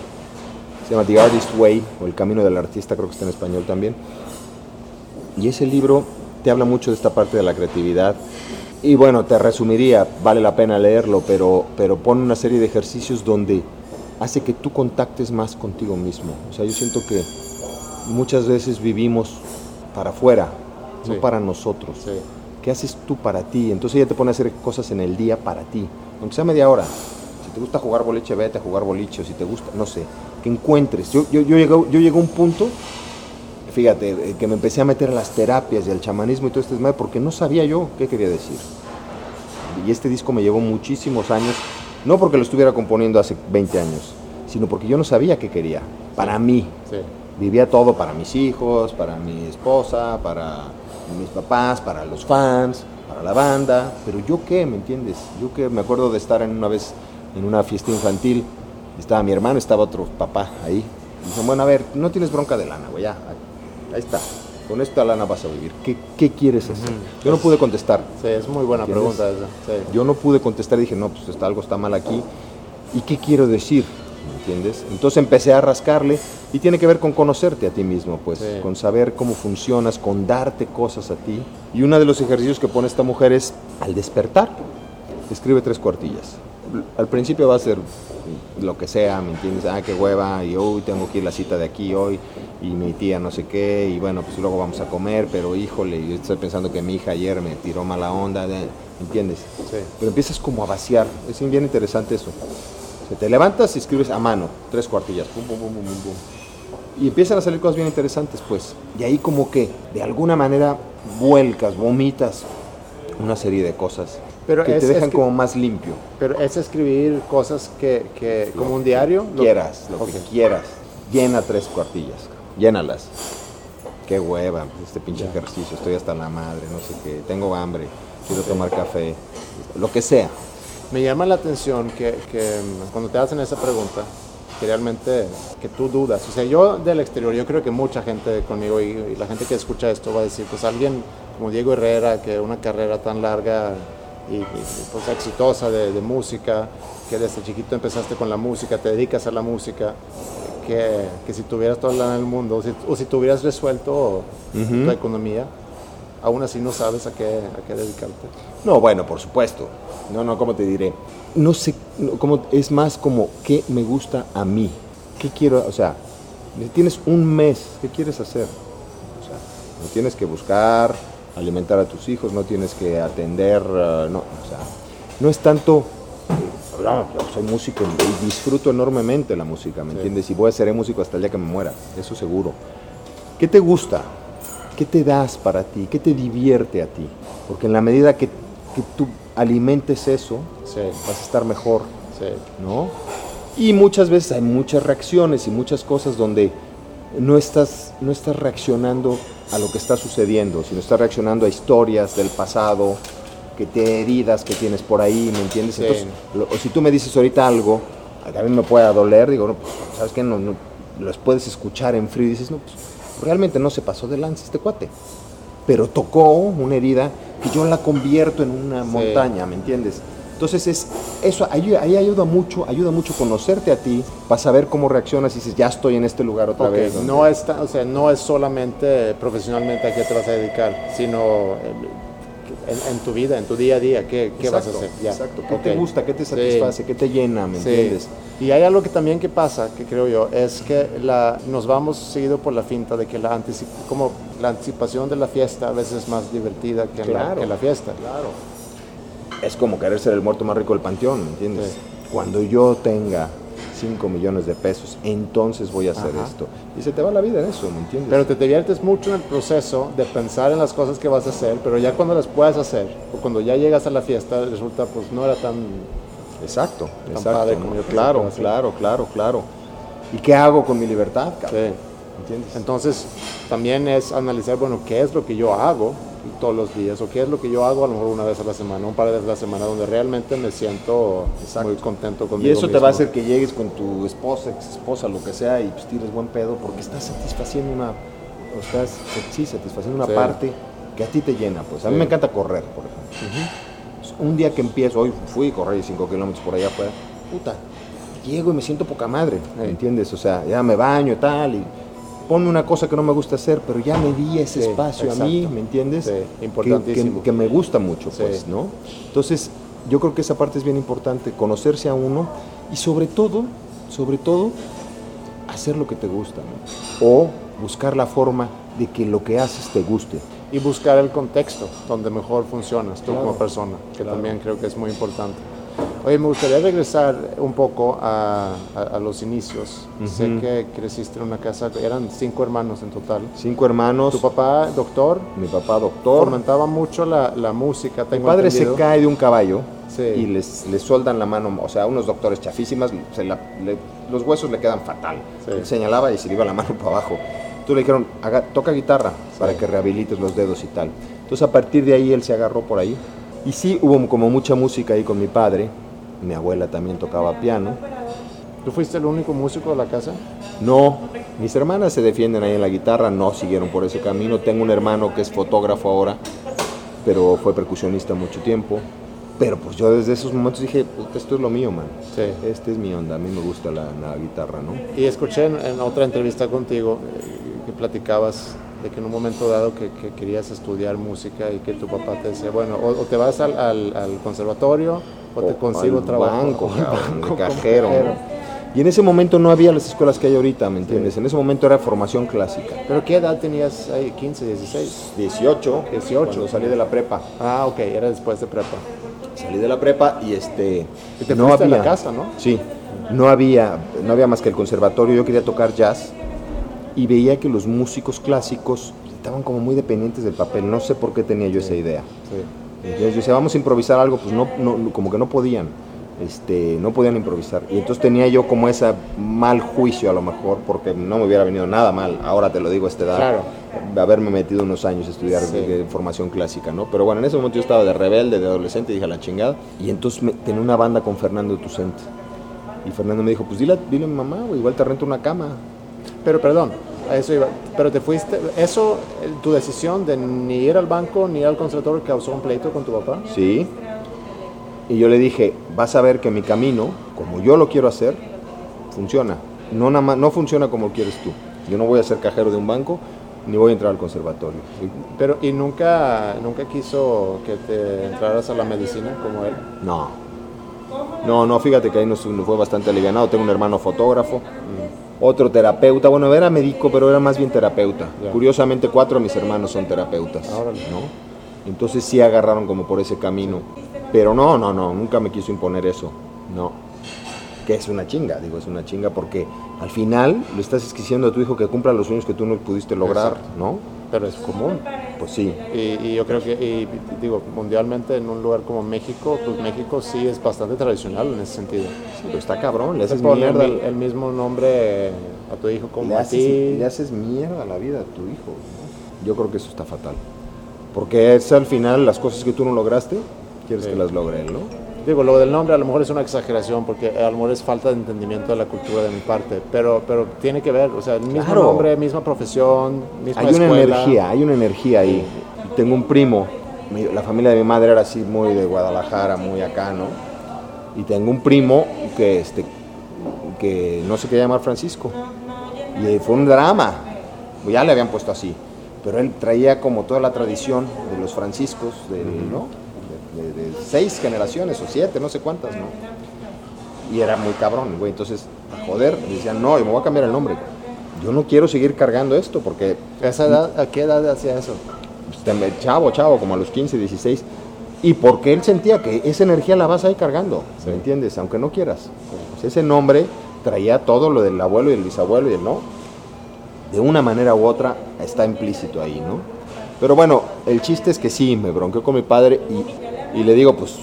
Speaker 2: se llama The Artist Way, o El Camino del Artista, creo que está en español también. Y ese libro te habla mucho de esta parte de la creatividad. Y bueno, te resumiría, vale la pena leerlo, pero, pero pone una serie de ejercicios donde hace que tú contactes más contigo mismo. O sea, yo siento que muchas veces vivimos para afuera, no para nosotros. ¿Qué haces tú para ti? Entonces ella te pone a hacer cosas en el día para ti, aunque sea media hora. Si te gusta jugar boliche, vete a jugar boliche, o si te gusta, no sé, que encuentres. Yo, yo, yo, llego, yo a un punto fíjate, que me empecé a meter a las terapias y al chamanismo y todo este desmadre porque no sabía yo qué quería decir. Y este disco me llevó muchísimos años, no porque lo estuviera componiendo hace 20 años, sino porque yo no sabía qué quería, para mí. Vivía todo para mis hijos, para mi esposa, para mis papás, para los fans, para la banda, pero yo qué, ¿me entiendes? Yo que me acuerdo de estar en una vez en una fiesta infantil, estaba mi hermano, estaba otro papá ahí. Dicen, bueno, a ver, no tienes bronca de lana, güey, ya, ahí está. Con esta lana vas a vivir. ¿Qué, quieres hacer? Yo no pude contestar.
Speaker 1: Sí, es muy buena pregunta esa.
Speaker 2: Yo no pude contestar y dije, no, pues está, algo está mal aquí. ¿Y qué quiero decir? ¿Me entiendes? Entonces empecé a rascarle y tiene que ver con conocerte a ti mismo, pues, con saber cómo funcionas, con darte cosas a ti. Y uno de los ejercicios que pone esta mujer es, al despertar, escribe tres cuartillas. Al principio va a ser lo que sea, ¿me entiendes? Ah, qué hueva, y hoy tengo que ir a la cita de aquí hoy, y mi tía no sé qué, y bueno, pues luego vamos a comer, pero híjole, yo estoy pensando que mi hija ayer me tiró mala onda, ¿me entiendes?
Speaker 1: Sí.
Speaker 2: Pero empiezas como a vaciar, es bien interesante eso. Te levantas y escribes a mano, tres cuartillas, pum, pum, pum, pum, pum. Y empiezan a salir cosas bien interesantes, pues. Y ahí como que, de alguna manera, vuelcas, vomitas una serie de cosas pero que te dejan como más limpio.
Speaker 1: Pero es escribir cosas que, que como un diario.
Speaker 2: Quieras, lo que quieras. Llena tres cuartillas, llénalas. Qué hueva, este pinche ejercicio, estoy hasta la madre, no sé qué, tengo hambre, quiero tomar café, lo que sea.
Speaker 1: Me llama la atención que, que, cuando te hacen esa pregunta, que realmente que tú dudas. O sea, yo del exterior, yo creo que mucha gente conmigo y, la gente que escucha esto va a decir, pues alguien como Diego Herrera, que una carrera tan larga y, pues exitosa de, música, que desde chiquito empezaste con la música, te dedicas a la música, que, que si tuvieras todo en el mundo, o si, o si tuvieras resuelto tu economía, aún así no sabes a qué, a qué dedicarte.
Speaker 2: No, bueno, por supuesto. No, no, ¿cómo te diré? No sé, como, es más como qué me gusta a mí. ¿Qué quiero? O sea, tienes un mes, ¿qué quieres hacer? O sea, no tienes que buscar alimentar a tus hijos, no tienes que atender, uh, no, o sea, no es tanto, eh, yo soy músico y disfruto enormemente la música, ¿me entiendes? Y voy a ser músico hasta el día que me muera, eso seguro. ¿Qué te gusta? ¿Qué te das para ti? ¿Qué te divierte a ti? Porque en la medida que, que tú alimentes eso, vas a estar mejor, ¿no? Y muchas veces hay muchas reacciones y muchas cosas donde no estás, no estás reaccionando a lo que está sucediendo, sino estás reaccionando a historias del pasado, que te heridas que tienes por ahí, ¿me entiendes? Entonces, o si tú me dices ahorita algo, a mí me puede doler, digo, no, pues, ¿sabes qué? No, no, los puedes escuchar en frío y dices, no, pues realmente no se pasó de lanza este cuate, pero tocó una herida que yo la convierto en una montaña, ¿me entiendes? Entonces es eso ahí, ayuda mucho, ayuda mucho conocerte a ti para saber cómo reaccionas y dices ya estoy en este lugar otra vez.
Speaker 1: No está, o sea, no es solamente profesionalmente a qué te vas a dedicar, sino eh, en, tu vida, en tu día a día, ¿qué, qué vas a hacer?
Speaker 2: Exacto. ¿Qué te gusta? ¿Qué te satisface? ¿Qué te llena? ¿Me entiendes?
Speaker 1: Y hay algo que también que pasa, que creo yo, es que la, nos vamos seguido por la finta de que la, como la anticipación de la fiesta a veces es más divertida que, la, que la fiesta.
Speaker 2: Claro. Es como querer ser el muerto más rico del panteón, ¿me entiendes? Cuando yo tenga 5 millones de pesos, entonces voy a hacer esto. Y se te va la vida en eso, ¿me entiendes?
Speaker 1: Pero te diviertes mucho en el proceso de pensar en las cosas que vas a hacer, pero ya cuando las puedas hacer, o cuando ya llegas a la fiesta, resulta pues no era tan...
Speaker 2: Exacto, exacto. claro, claro, claro, claro. ¿Y qué hago con mi libertad,
Speaker 1: cabrón? ¿Entiendes? Entonces, también es analizar, bueno, ¿qué es lo que yo hago todos los días o qué es lo que yo hago a lo mejor una vez a la semana, un par de veces a la semana donde realmente me siento muy contento conmigo
Speaker 2: Y eso te va a hacer que llegues con tu esposa, ex esposa, lo que sea y pues tires buen pedo porque estás satisfaciendo una, estás, sí, satisfaciendo una parte que a ti te llena. Pues a mí me encanta correr, por ejemplo. Pues, un día que empiezo, hoy fui a correr 5 kilómetros por allá afuera, puta, llego y me siento poca madre, ¿me entiendes? O sea, ya me baño tal y ponme una cosa que no me gusta hacer, pero ya me di ese espacio a mí, ¿me entiendes?
Speaker 1: Sí, importantísimo.
Speaker 2: Que, me gusta mucho, pues, ¿no? Entonces, yo creo que esa parte es bien importante, conocerse a uno y sobre todo, sobre todo, hacer lo que te gusta, ¿no? O buscar la forma de que lo que haces te guste.
Speaker 1: Y buscar el contexto donde mejor funcionas tú como persona, que también creo que es muy importante. Oye, me gustaría regresar un poco a, los inicios. Sé que creciste en una casa, eran cinco hermanos en total.
Speaker 2: Cinco hermanos.
Speaker 1: ¿Tu papá doctor?
Speaker 2: Mi papá doctor.
Speaker 1: Fomentaba mucho la, la música.
Speaker 2: Mi padre se cae de un caballo y les, les soldan la mano, o sea, unos doctores chafísimas, los huesos le quedan fatal. señalaba y se le iba la mano para abajo. Entonces le dijeron, toca guitarra para que rehabilites los dedos y tal. Entonces a partir de ahí él se agarró por ahí y sí, hubo como mucha música ahí con mi padre. Mi abuela también tocaba piano.
Speaker 1: ¿Tú fuiste el único músico de la casa?
Speaker 2: No, mis hermanas se defienden ahí en la guitarra, no siguieron por ese camino. Tengo un hermano que es fotógrafo ahora, pero fue percusionista mucho tiempo. Pero pues yo desde esos momentos dije, esto es lo mío, man. Sí. Este es mi onda, a mí me gusta la, guitarra, ¿no?
Speaker 1: Y escuché en, otra entrevista contigo eh, que platicabas de que en un momento dado que, querías estudiar música y que tu papá te decía, bueno, o, te vas al, al, conservatorio o, te consigo trabajo.
Speaker 2: Banco, banco, cajero. Y en ese momento no había las escuelas que hay ahorita, ¿me entiendes? En ese momento era formación clásica.
Speaker 1: ¿Pero qué edad tenías ahí? ¿15, 16?
Speaker 2: 18. 18. salí de la prepa.
Speaker 1: Ah, ok, era después de prepa.
Speaker 2: Salí de la prepa y este...
Speaker 1: Y te no había, la casa, ¿no?
Speaker 2: Sí. No había, no había más que el conservatorio. Yo quería tocar jazz y veía que los músicos clásicos estaban como muy dependientes del papel. No sé por qué tenía yo esa idea. Entonces yo decía, vamos a improvisar algo, pues no, como que no podían. Este, no podían improvisar. Y entonces tenía yo como ese mal juicio a lo mejor, porque no me hubiera venido nada mal, ahora te lo digo a esta edad, claro. haberme metido unos años a estudiar formación clásica, ¿no? Pero bueno, en ese momento yo estaba de rebelde, de adolescente, dije a la chingada, y entonces tenía una banda con Fernando Tucente Y Fernando me dijo, pues dile, dile a mi mamá, güey, igual te rento una cama.
Speaker 1: Pero perdón, a eso iba. Pero te fuiste, eso, el- tu decisión de ni ir al banco ni ir al conservatorio causó un pleito con tu papá.
Speaker 2: Sí. Y yo le dije, vas a ver que mi camino, como yo lo quiero hacer, funciona. No, nada no funciona como quieres tú. Yo no voy a ser cajero de un banco, ni voy a entrar al conservatorio. Y-
Speaker 1: Pero, ¿y nunca, nunca quiso que te entraras a la medicina como él?
Speaker 2: No. No, no, fíjate que ahí nos, nos fue bastante alivianado. Tengo un hermano fotógrafo, otro terapeuta. Bueno, era médico, pero era más bien terapeuta. Curiosamente, cuatro de mis hermanos son terapeutas.
Speaker 1: Órale.
Speaker 2: ¿no? Entonces sí agarraron como por ese camino. Pero no, no, no, nunca me quiso imponer eso. No. Que es una chinga, digo, es una chinga porque al final le estás exigiendo a tu hijo que cumpla los sueños que tú no pudiste lograr,
Speaker 1: Exacto.
Speaker 2: ¿no?
Speaker 1: Pero es común.
Speaker 2: Pues sí.
Speaker 1: Y, y yo creo que, y, digo, mundialmente en un lugar como México, pues México sí es bastante tradicional en ese sentido.
Speaker 2: Sí, pero está cabrón, le haces
Speaker 1: pone
Speaker 2: mierda.
Speaker 1: el, el mismo nombre a tu hijo como
Speaker 2: le
Speaker 1: a
Speaker 2: haces,
Speaker 1: ti.
Speaker 2: le haces mierda la vida a tu hijo. ¿no? Yo creo que eso está fatal. Porque es al final las cosas que tú no lograste, quieres
Speaker 1: Sí.
Speaker 2: que las logre él, ¿no?
Speaker 1: Digo, lo del nombre a lo mejor es una exageración porque a lo mejor es falta de entendimiento de la cultura de mi parte, pero, pero tiene que ver, o sea, el mismo
Speaker 2: Claro.
Speaker 1: nombre, misma profesión, misma
Speaker 2: Hay una energía, hay una energía ahí. Tengo un primo, la familia de mi madre era así muy de Guadalajara, muy acá, ¿no? Y tengo un primo que, este, que no se quería llamar Francisco. Y fue un drama. Ya le habían puesto así. Pero él traía como toda la tradición de los franciscos, ¿no? De, de- seis generaciones o siete, no sé cuántas, ¿no? Y era muy cabrón, güey. Entonces, a joder, me decían, no, yo me voy a cambiar el nombre. Yo no quiero seguir cargando esto porque
Speaker 1: ¿A esa edad, ¿A qué edad hacía eso?
Speaker 2: pues, chavo, chavo, como a los 15, 16. Y porque él sentía que esa energía la vas a ir cargando, ¿me entiendes? Aunque no quieras. Pues ese nombre traía todo lo del abuelo y el bisabuelo y el no. De una manera u otra está implícito ahí, ¿no? Pero bueno, el chiste es que sí, me bronqueó con mi padre y, y le digo, pues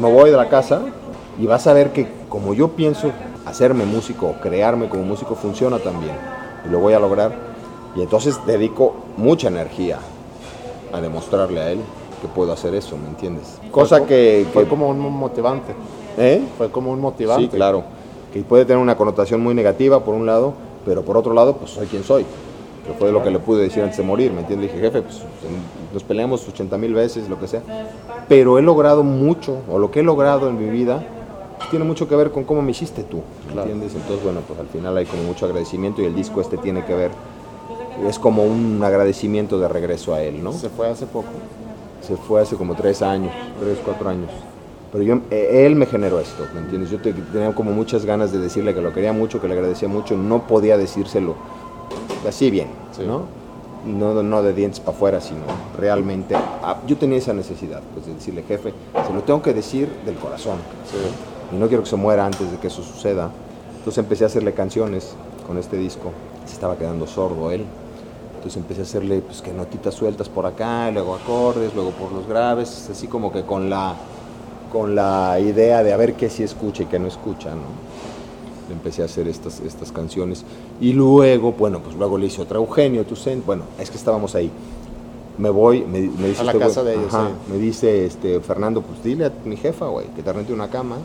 Speaker 2: me voy de la casa y vas a ver que como yo pienso hacerme músico o crearme como músico funciona también. Y lo voy a lograr. Y entonces dedico mucha energía a demostrarle a él que puedo hacer eso, ¿me entiendes? Cosa
Speaker 1: Fue-
Speaker 2: que...
Speaker 1: Fue
Speaker 2: que-
Speaker 1: como un motivante.
Speaker 2: ¿Eh?
Speaker 1: Fue como un motivante.
Speaker 2: Sí, claro. Que puede tener una connotación muy negativa por un lado, pero por otro lado, pues soy quien soy. Que fue lo que le pude decir antes de morir, ¿me entiendes? Le dije, jefe, pues nos peleamos 80 mil veces, lo que sea. Pero he logrado mucho, o lo que he logrado en mi vida, pues, tiene mucho que ver con cómo me hiciste tú, ¿me
Speaker 1: Claro.
Speaker 2: entiendes? Entonces, bueno, pues al final hay como mucho agradecimiento y el disco este tiene que ver, es como un agradecimiento de regreso a él, ¿no?
Speaker 1: Se fue hace poco.
Speaker 2: Se fue hace como tres años, tres, cuatro años. Pero yo, eh, él me generó esto, ¿me entiendes? Yo te- tenía como muchas ganas de decirle que lo quería mucho, que le agradecía mucho, no podía decírselo así bien,
Speaker 1: Sí.
Speaker 2: ¿no? No, no de dientes para afuera, sino realmente. ah, yo tenía esa necesidad, pues de decirle, jefe, se lo tengo que decir del corazón. Y no quiero que se muera antes de que eso suceda. Entonces empecé a hacerle canciones con este disco. Se estaba quedando sordo él. Entonces empecé a hacerle pues, que notitas sueltas por acá, luego acordes, luego por los graves, así como que con la, con la idea de a ver qué sí escucha y qué no escucha, ¿no? Empecé a hacer estas, estas canciones. Y luego, bueno, pues luego le hice otra Eugenio, Tucent. Bueno, es que estábamos ahí. Me voy, me, me dice
Speaker 1: A la
Speaker 2: este güey-
Speaker 1: casa de ellos,
Speaker 2: Ajá,
Speaker 1: sí.
Speaker 2: Me dice este Fernando, pues dile a mi jefa, güey, que te rente una cama.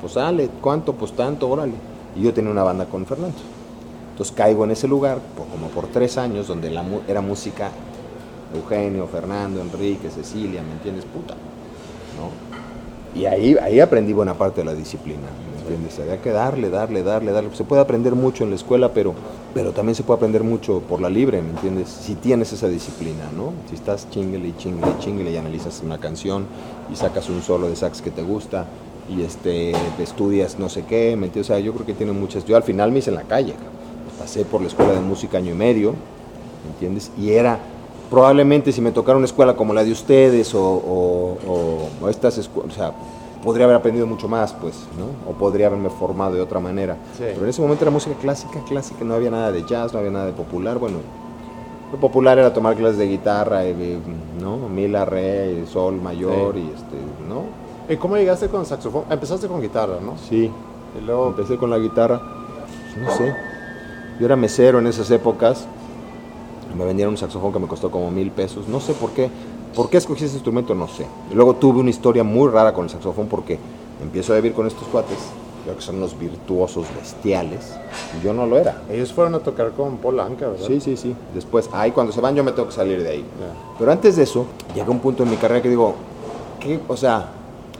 Speaker 2: Pues sale, ¿cuánto? Pues tanto, órale. Y yo tenía una banda con Fernando. Entonces caigo en ese lugar, por- como por tres años, donde la, era música Eugenio, Fernando, Enrique, Cecilia, ¿me entiendes? Puta, ¿no? Y ahí, ahí aprendí buena parte de la disciplina, ¿me entiendes? Había que darle, darle, darle, darle. Se puede aprender mucho en la escuela, pero, pero también se puede aprender mucho por la libre, ¿me entiendes? Si tienes esa disciplina, ¿no? Si estás chingle y chingle y chingle y analizas una canción y sacas un solo de sax que te gusta y este, estudias no sé qué, ¿me entiendes? O sea, yo creo que tiene muchas... Yo al final me hice en la calle, pasé por la escuela de música año y medio, ¿me entiendes? Y era, probablemente si me tocara una escuela como la de ustedes o, o- o- o estas escuelas, o sea, podría haber aprendido mucho más, pues, ¿no? O podría haberme formado de otra manera.
Speaker 1: Sí.
Speaker 2: Pero en ese momento era música clásica, clásica, no había nada de jazz, no había nada de popular, bueno, lo popular era tomar clases de guitarra, eh, ¿no? Mila, re, sol mayor
Speaker 1: Sí.
Speaker 2: y este, ¿no?
Speaker 1: ¿Y cómo llegaste con saxofón? Empezaste con guitarra, ¿no?
Speaker 2: Sí,
Speaker 1: Y luego,
Speaker 2: Empecé con la guitarra, pues, no sé. Yo era mesero en esas épocas. Me vendieron un saxofón que me costó como mil pesos. No sé por qué. ¿Por qué escogí ese instrumento? No sé. Y luego tuve una historia muy rara con el saxofón porque empiezo a vivir con estos cuates. creo que son unos virtuosos bestiales, y yo no lo era.
Speaker 1: Ellos fueron a tocar con Polanca, ¿verdad?
Speaker 2: Sí, sí, sí. Después, ahí cuando se van yo me tengo que salir de ahí. Pero antes de eso, llega un punto en mi carrera que digo, ¿qué? O sea,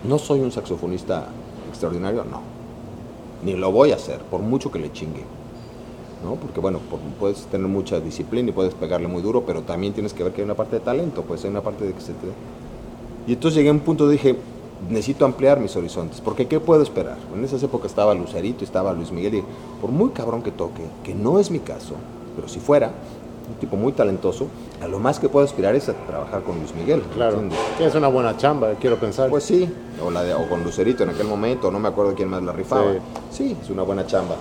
Speaker 2: no soy un saxofonista extraordinario, no. Ni lo voy a hacer, por mucho que le chingue. ¿No? Porque bueno, puedes tener mucha disciplina y puedes pegarle muy duro, pero también tienes que ver que hay una parte de talento, pues hay una parte de que se te... Y entonces llegué a un punto, dije, necesito ampliar mis horizontes, porque ¿qué puedo esperar? En esas épocas estaba Lucerito, estaba Luis Miguel, y por muy cabrón que toque, que no es mi caso, pero si fuera un tipo muy talentoso, a lo más que puedo aspirar es a trabajar con Luis Miguel.
Speaker 1: Claro, que es una buena chamba, quiero pensar.
Speaker 2: Pues sí, o, la o con Lucerito en aquel momento, no me acuerdo quién más la rifaba. Sí. sí, es una buena chamba.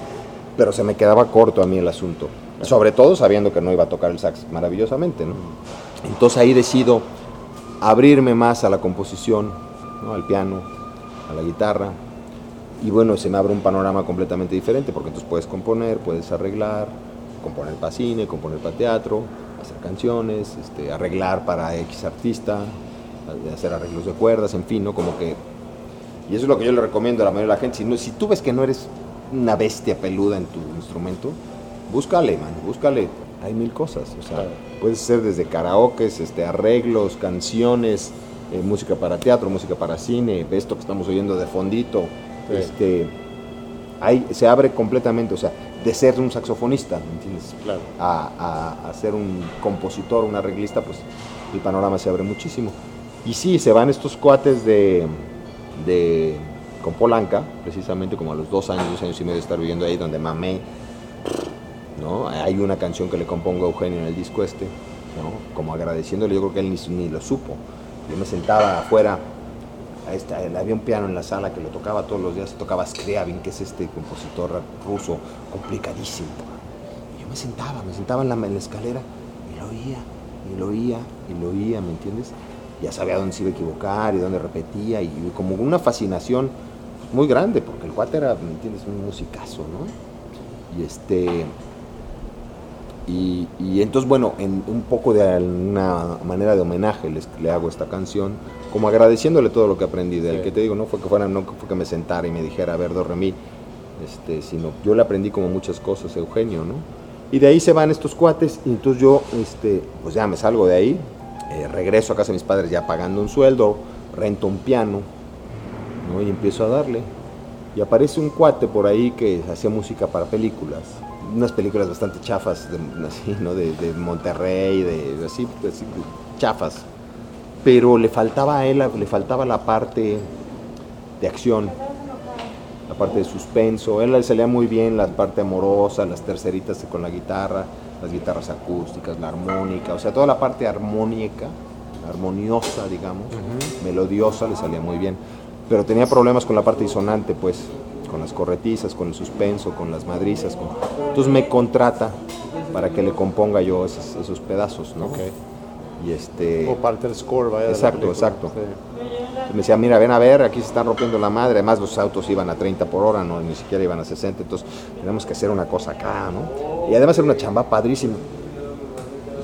Speaker 2: Pero se me quedaba corto a mí el asunto, sobre todo sabiendo que no iba a tocar el sax maravillosamente, ¿no? Entonces ahí decido abrirme más a la composición, al piano, a la guitarra. Y bueno, se me abre un panorama completamente diferente porque entonces puedes componer, puedes arreglar, componer para cine, componer para teatro, hacer canciones, este, arreglar para X artista, hacer arreglos de cuerdas, en fin, ¿no? Como que... Y eso es lo que yo le recomiendo a la mayoría de la gente. Si, no, si tú ves que no eres una bestia peluda en tu instrumento, búscale, man, búscale. Hay mil cosas, o sea, puedes ser desde karaoke, este, arreglos, canciones, eh, música para teatro, música para cine, esto que estamos oyendo de fondito, este, ahí se abre completamente, o sea, de ser un saxofonista, ¿me entiendes?
Speaker 1: Claro.
Speaker 2: A, ser un compositor, un arreglista, pues el panorama se abre muchísimo. Y sí, se van estos cuates de, de con Polanca, precisamente como a los dos años, dos años y medio de estar viviendo ahí, donde mamé, ¿no? Hay una canción que le compongo a Eugenio en el disco este, ¿no? Como agradeciéndole, yo creo que él ni, ni lo supo. Yo me sentaba afuera, había un piano en la sala que lo tocaba todos los días, tocaba Scriabin, que es este compositor ruso, complicadísimo. Y yo me sentaba, me sentaba en la, en la escalera y lo oía, y lo oía, y lo oía, ¿me entiendes? Ya sabía dónde se iba a equivocar y dónde repetía, y como una fascinación muy grande, porque el cuate era, ¿me entiendes? Un musicazo, ¿no? Y este y, entonces, bueno, en un poco de una manera de homenaje les, le hago esta canción, como agradeciéndole todo lo que aprendí de él, que te digo, no fue que fuera, no fue que me sentara y me dijera, a ver, do, re, este, sino yo le aprendí como muchas cosas, Eugenio, ¿no? Y de ahí se van estos cuates, y entonces yo, este, pues ya me salgo de ahí, eh, regreso a casa de mis padres ya pagando un sueldo, rento un piano, ¿no? Y empiezo a darle. Y aparece un cuate por ahí que hacía música para películas unas películas bastante chafas, de, así, ¿no? de, Monterrey, de, así, chafas. Pero le faltaba a él, le faltaba la parte de acción, la parte de suspenso. Él le salía muy bien la parte amorosa, las terceritas con la guitarra, las guitarras acústicas, la armónica, o sea, toda la parte armónica, armoniosa, digamos, melodiosa, le salía muy bien. Pero tenía problemas con la parte disonante, pues con las corretizas, con el suspenso, con las madrizas. Entonces me contrata para que le componga yo esos, pedazos, ¿no? Y este...
Speaker 1: O parte del score, vaya.
Speaker 2: Exacto, exacto. Me decía, mira, ven a ver, aquí se están rompiendo la madre. Además, los autos iban a 30 por hora, no ni siquiera iban a 60. Entonces, tenemos que hacer una cosa acá, ¿no? Y además era una chamba padrísima.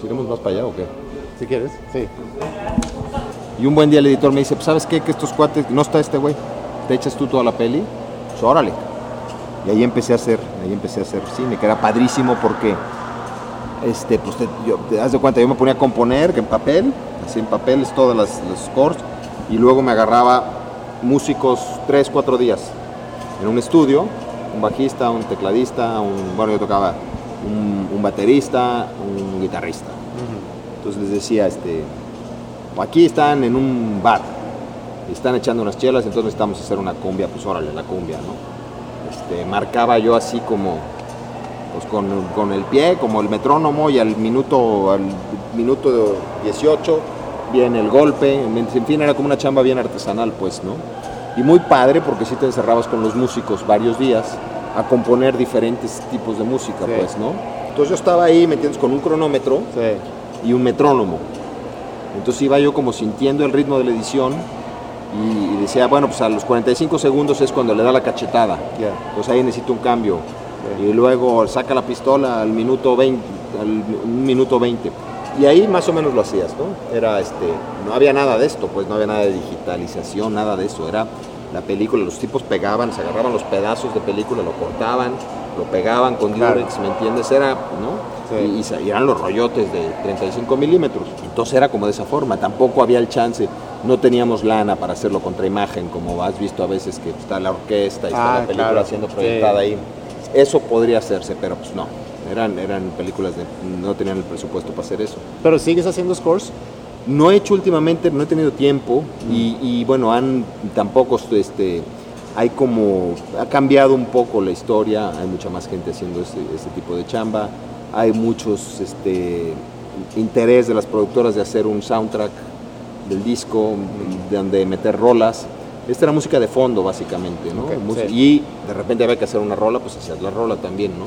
Speaker 2: ¿Iremos más para allá o qué?
Speaker 1: Si quieres, sí.
Speaker 2: Y un buen día el editor me dice, pues, ¿sabes qué? Que estos cuates, no está este güey. Te echas tú toda la peli pues, órale. Y ahí empecé a hacer, ahí empecé a hacer cine, que era padrísimo porque, este, pues te, yo, te das de cuenta, yo me ponía a componer en papel, así en papeles todas las, los scores, y luego me agarraba músicos tres, cuatro días en un estudio, un bajista, un tecladista, un, bueno, yo tocaba un, baterista, un guitarrista. Entonces les decía, este, aquí están en un bar, están echando unas chelas, entonces necesitamos hacer una cumbia, pues órale, la cumbia, ¿no? Este, marcaba yo así como, pues con, el pie, como el metrónomo, y al minuto, al minuto 18 viene el golpe, en fin, era como una chamba bien artesanal, pues, ¿no? Y muy padre porque si te encerrabas con los músicos varios días a componer diferentes tipos de música, pues, ¿no? Entonces yo estaba ahí, ¿me entiendes? Con un cronómetro y un metrónomo. Entonces iba yo como sintiendo el ritmo de la edición y, decía, bueno, pues a los 45 segundos es cuando le da la cachetada. Pues ahí necesito un cambio. Y luego saca la pistola al minuto 20, al minuto 20. Y ahí más o menos lo hacías, ¿no? Era este, no había nada de esto, pues no había nada de digitalización, nada de eso. Era la película, los tipos pegaban, se agarraban los pedazos de película, lo cortaban, lo pegaban con Durex, ¿me entiendes? Era, ¿no? Y, y, eran los rollotes de 35 milímetros. Entonces era como de esa forma, tampoco había el chance, no teníamos lana para hacerlo contra imagen, como has visto a veces que está la orquesta y está ah, la película siendo proyectada ahí. Eso podría hacerse, pero pues no. Eran, eran películas de. no tenían el presupuesto para hacer eso.
Speaker 1: ¿Pero sigues haciendo scores?
Speaker 2: No he hecho últimamente, no he tenido tiempo y, bueno, han tampoco este, hay como, ha cambiado un poco la historia, hay mucha más gente haciendo este, este tipo de chamba, hay muchos este, interés de las productoras de hacer un soundtrack del disco, de donde meter rolas. Esta era música de fondo, básicamente, ¿no? Y de repente había que hacer una rola, pues hacer la rola también, ¿no?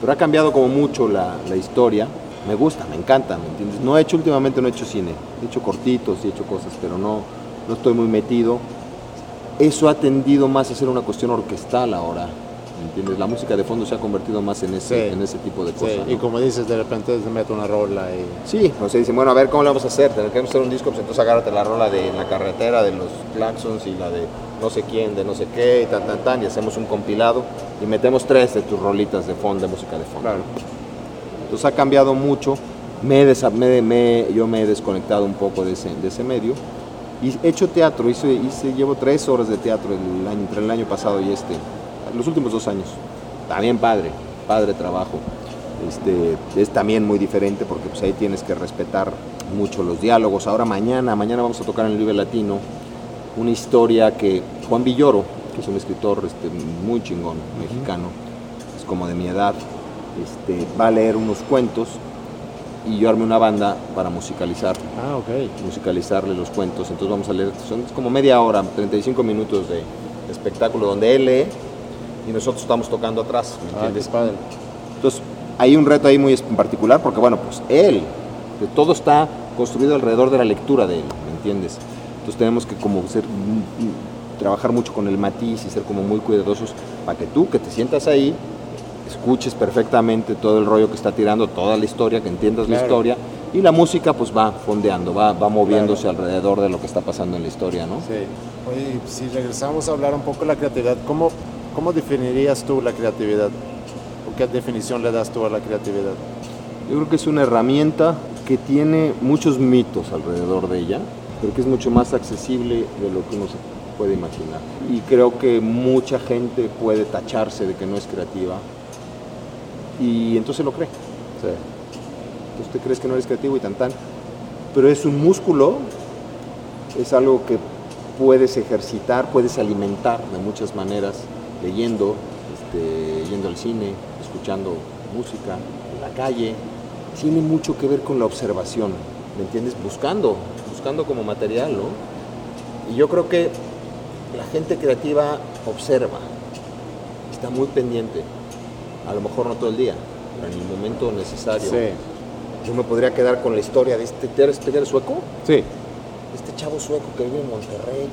Speaker 2: Pero ha cambiado como mucho la, la historia me gusta, me encanta, ¿me entiendes? No he hecho últimamente, no he hecho cine, he hecho cortitos y he hecho cosas, pero no, no estoy muy metido. Eso ha tendido más a ser una cuestión orquestal ahora, ¿me entiendes? La música de fondo se ha convertido más en ese, en ese tipo de cosas.
Speaker 1: Y como dices, de repente se mete una rola y...
Speaker 2: Sí, o sea, dicen, bueno, a ver, ¿cómo le vamos a hacer? Tenemos que hacer un disco, pues entonces agárrate la rola de la carretera, de los Claxons y la de no sé quién, de no sé qué, y tan, tan, tan, y hacemos un compilado y metemos tres de tus rolitas de fondo, de música de fondo. Claro. Entonces ha cambiado mucho, me, yo me he desconectado un poco de ese, de ese medio y he hecho teatro, hice, hice, llevo tres horas de teatro el año, entre el año pasado y este, los últimos dos años. También padre, padre trabajo. Este, es también muy diferente porque pues, ahí tienes que respetar mucho los diálogos. Ahora mañana, mañana vamos a tocar en el Vive Latino una historia que Juan Villoro, que es un escritor este, muy chingón, mexicano, es como de mi edad, este, va a leer unos cuentos y yo armé una banda para musicalizar.
Speaker 1: Ah, ok.
Speaker 2: Musicalizarle los cuentos. Entonces vamos a leer, son como media hora, 35 minutos de, espectáculo donde él lee y nosotros estamos tocando atrás, ¿me ah, entiendes? padre. Entonces hay un reto ahí muy particular porque, bueno, pues él, todo está construido alrededor de la lectura de él, ¿me entiendes? Entonces tenemos que como ser, trabajar mucho con el matiz y ser como muy cuidadosos para que tú, que te sientas ahí, escuches perfectamente todo el rollo que está tirando, toda la historia, que entiendas la historia, y la música pues va fondeando, va, va moviéndose alrededor de lo que está pasando en la historia, ¿no?
Speaker 1: Sí. Oye, si regresamos a hablar un poco de la creatividad, ¿cómo, cómo definirías tú la creatividad? ¿O qué definición le das tú a la creatividad?
Speaker 2: Yo creo que es una herramienta que tiene muchos mitos alrededor de ella, pero que es mucho más accesible de lo que uno se puede imaginar. Y creo que mucha gente puede tacharse de que no es creativa y entonces lo cree. Entonces te crees que no eres creativo y tan tan. Pero es un músculo, es algo que puedes ejercitar, puedes alimentar de muchas maneras, leyendo, este, yendo al cine, escuchando música, en la calle. Tiene mucho que ver con la observación, ¿me entiendes? Buscando, buscando como material, ¿no? Y yo creo que la gente creativa observa, está muy pendiente a lo mejor no todo el día, pero en el momento necesario. Yo me podría quedar con la historia de este, ¿te sueco?
Speaker 1: Sí.
Speaker 2: Este chavo sueco que vive en Monterrey,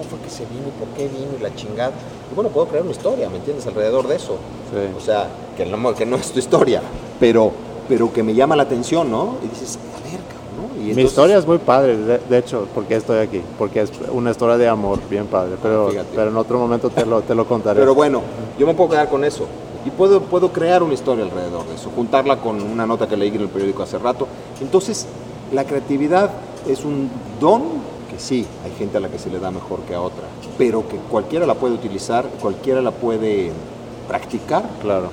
Speaker 2: cómo fue que se vino y por qué vino y la chingada. Y bueno, puedo crear una historia, ¿me entiendes? Alrededor de eso. Sí. O sea, que no, que no es tu historia, pero, pero que me llama la atención, ¿no? Y dices, a ver, cabrón,
Speaker 1: ¿no? Mi historia es muy padre, de, hecho, porque estoy aquí, porque es una historia de amor bien padre, pero, pero en otro momento te lo, te lo contaré.
Speaker 2: Pero bueno, yo me puedo quedar con eso y puedo, puedo crear una historia alrededor de eso, juntarla con una nota que leí en el periódico hace rato. Entonces, la creatividad es un don sí, hay gente a la que se le da mejor que a otra, pero que cualquiera la puede utilizar, cualquiera la puede practicar.
Speaker 1: Claro.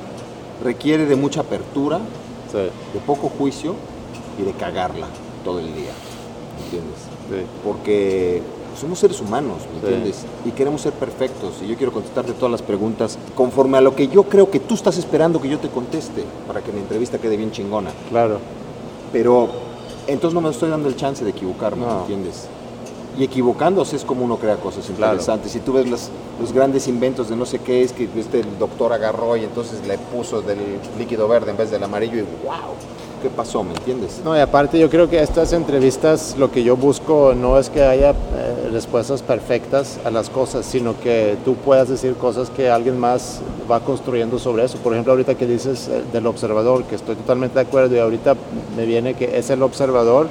Speaker 2: Requiere de mucha apertura, de poco juicio y de cagarla todo el día. ¿Entiendes? Sí. Porque somos seres humanos, ¿me entiendes? Y queremos ser perfectos. Y yo quiero contestarte todas las preguntas conforme a lo que yo creo que tú estás esperando que yo te conteste para que mi entrevista quede bien chingona.
Speaker 1: Claro.
Speaker 2: Pero entonces no me estoy dando el chance de equivocarme, ¿me entiendes? Y equivocándose es como uno crea cosas interesantes. Si tú ves los, los grandes inventos de no sé qué es que este doctor agarró y entonces le puso del líquido verde en vez del amarillo y wow qué pasó, ¿me entiendes?
Speaker 1: No, y aparte yo creo que estas entrevistas lo que yo busco no es que haya eh, respuestas perfectas a las cosas, sino que tú puedas decir cosas que alguien más va construyendo sobre eso. Por ejemplo, ahorita que dices eh, del observador, que estoy totalmente de acuerdo y ahorita me viene que es el observador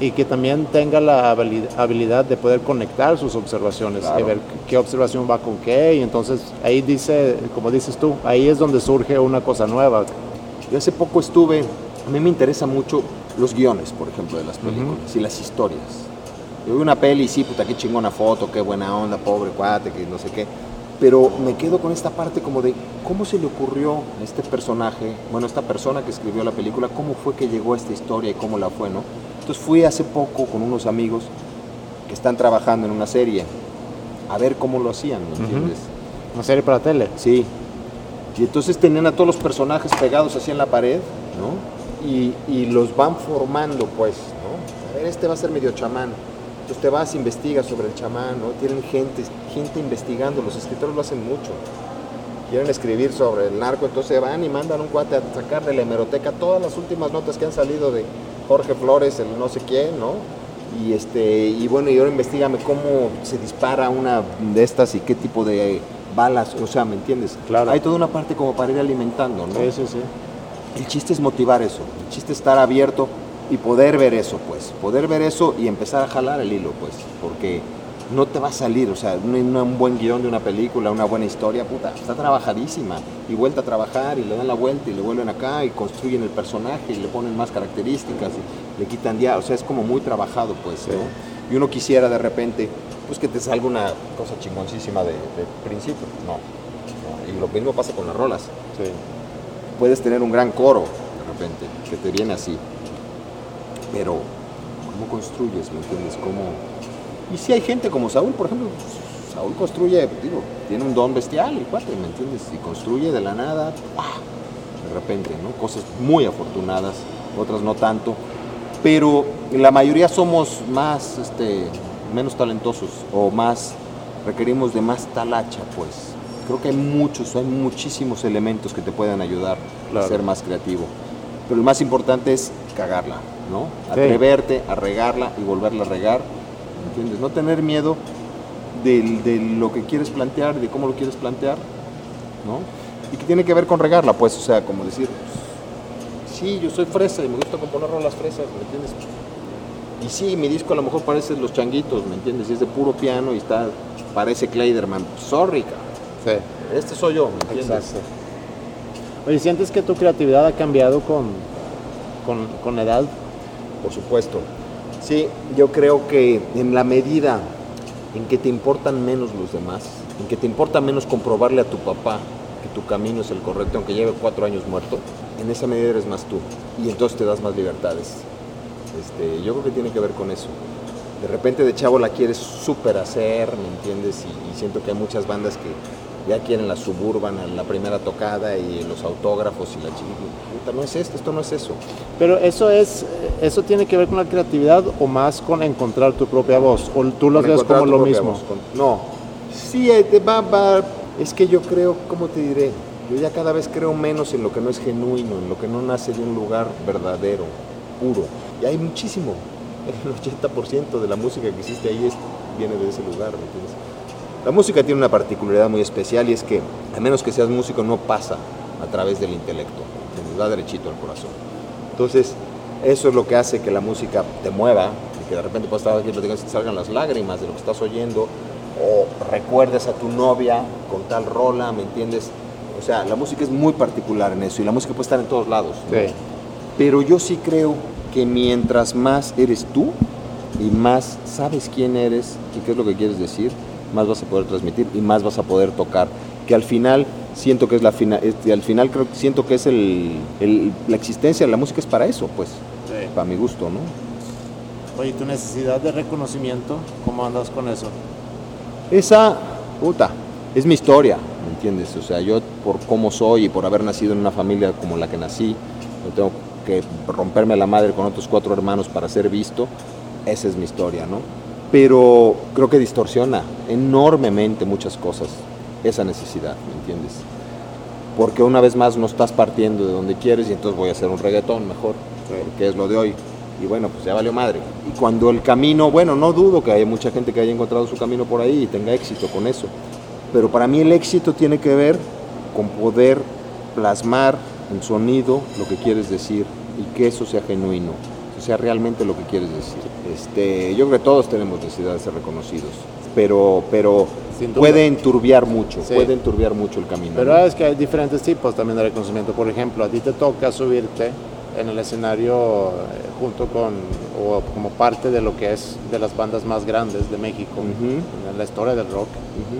Speaker 1: y que también tenga la habilidad de poder conectar sus observaciones y ver qué observación va con qué y entonces ahí dice, como dices tú, ahí es donde surge una cosa nueva.
Speaker 2: Yo hace poco estuve, a mí me interesa mucho los guiones, por ejemplo, de las películas y las historias. Yo vi una peli y sí, puta, qué chingona foto, qué buena onda, pobre cuate, que no sé qué. Pero me quedo con esta parte como de cómo se le ocurrió a este personaje, bueno, esta persona que escribió la película, cómo fue que llegó a esta historia y cómo la fue, ¿no? Entonces fui hace poco con unos amigos que están trabajando en una serie a ver cómo lo hacían, ¿me entiendes?
Speaker 1: ¿Una serie para tele?
Speaker 2: Sí. Y entonces tenían a todos los personajes pegados así en la pared, ¿no? Y, y los van formando, pues, ¿no? A ver, este va a ser medio chamán. Entonces te vas, investigas sobre el chamán, ¿no? Tienen gente, gente investigando, los escritores lo hacen mucho. Quieren escribir sobre el narco, entonces van y mandan un cuate a sacar de la hemeroteca todas las últimas notas que han salido de, Jorge Flores, el no sé quién, ¿no? Y, este, y bueno, y ahora investigame cómo se dispara una de estas y qué tipo de balas, o sea, ¿me entiendes?
Speaker 1: Claro.
Speaker 2: Hay toda una parte como para ir alimentando, ¿no?
Speaker 1: Sí, sí, sí.
Speaker 2: El chiste es motivar eso, el chiste es estar abierto y poder ver eso, pues, poder ver eso y empezar a jalar el hilo, pues, porque no te va a salir, o sea, un, buen guion de una película, una buena historia, puta, está trabajadísima, y vuelta a trabajar, y le dan la vuelta, y le vuelven acá, y construyen el personaje, y le ponen más características, y le quitan ya, o sea, es como muy trabajado, pues, ¿no? Y uno quisiera de repente, pues que te salga una cosa chingoncísima de, principio, no, y lo mismo pasa con las rolas.
Speaker 1: Sí.
Speaker 2: Puedes tener un gran coro, de repente, que te viene así, pero ¿cómo construyes, me entiendes? ¿Cómo y si hay gente como Saúl, por ejemplo, Saúl construye, digo, tiene un don bestial, y cuate, ¿me entiendes? Y construye de la nada, de repente, ¿no? Cosas muy afortunadas, otras no tanto, pero la mayoría somos más, este, menos talentosos o más, requerimos de más talacha, pues. Creo que hay muchos, hay muchísimos elementos que te pueden ayudar a ser más creativo. Pero lo más importante es cagarla, ¿no? Atreverte a regarla y volverla a regar ¿entiendes? No tener miedo de, lo que quieres plantear, de cómo lo quieres plantear, ¿no? Y que tiene que ver con regarla, pues, o sea, como decir, sí, yo soy fresa y me gusta componer las fresas, ¿me entiendes? Y sí, mi disco a lo mejor parece Los Changuitos, ¿me entiendes? Y es de puro piano y está, parece Kleiderman. Sorry,
Speaker 1: Sí.
Speaker 2: Este soy yo, ¿me entiendes?
Speaker 1: Exacto. Oye, ¿sientes que tu creatividad ha cambiado con, con, con edad?
Speaker 2: Por supuesto. Sí, yo creo que en la medida en que te importan menos los demás, en que te importa menos comprobarle a tu papá que tu camino es el correcto, aunque lleve cuatro años muerto, en esa medida eres más tú y entonces te das más libertades. Este, yo creo que tiene que ver con eso. De repente de chavo la quieres súper hacer, ¿me entiendes? y siento que hay muchas bandas que ya quieren la suburban, la primera tocada y los autógrafos y la chiquita. No es esto, esto no es eso.
Speaker 1: Pero eso es, eso tiene que ver con la creatividad o más con encontrar tu propia voz, o tú lo ves como lo mismo.
Speaker 2: no, sí, eh, va, va, es que yo creo, ¿cómo te diré? Yo ya cada vez creo menos en lo que no es genuino, en lo que no nace de un lugar verdadero, puro. Y hay muchísimo. El 80% de la música que existe ahí es, viene de ese lugar, ¿me entiendes? La música tiene una particularidad muy especial y es que, a menos que seas músico, no pasa a través del intelecto, te va derechito al corazón. Entonces, eso es lo que hace que la música te mueva y que de repente puedas estar aquí y te salgan las lágrimas de lo que estás oyendo o recuerdes a tu novia con tal rola, ¿me entiendes? O sea, la música es muy particular en eso y la música puede estar en todos lados. Pero yo sí creo que mientras más eres tú y más sabes quién eres y qué es lo que quieres decir, más vas a poder transmitir y más vas a poder tocar. Que al final siento que es la final, al final creo siento que es el, la existencia de la música es para eso, pues, para mi gusto, ¿no?
Speaker 1: Oye, tu necesidad de reconocimiento, ¿cómo andas con eso?
Speaker 2: Esa, puta, es mi historia, ¿me entiendes? O sea, yo por cómo soy y por haber nacido en una familia como la que nací, no tengo que romperme la madre con otros cuatro hermanos para ser visto, esa es mi historia, ¿no? Pero creo que distorsiona enormemente muchas cosas esa necesidad, ¿me entiendes? Porque una vez más no estás partiendo de donde quieres y entonces voy a hacer un reggaetón mejor, que es lo de hoy. Y bueno, pues ya valió madre. Y cuando el camino, bueno, no dudo que haya mucha gente que haya encontrado su camino por ahí y tenga éxito con eso. Pero para mí el éxito tiene que ver con poder plasmar en sonido lo que quieres decir y que eso sea genuino. sea realmente lo que quieres decir. Este, yo creo que todos tenemos necesidad de ser reconocidos, pero, pero puede enturbiar mucho, puede enturbiar mucho el camino.
Speaker 1: Pero es que hay diferentes tipos también de reconocimiento. Por ejemplo, a ti te toca subirte en el escenario eh, junto con o como parte de lo que es de las bandas más grandes de México en la historia del rock,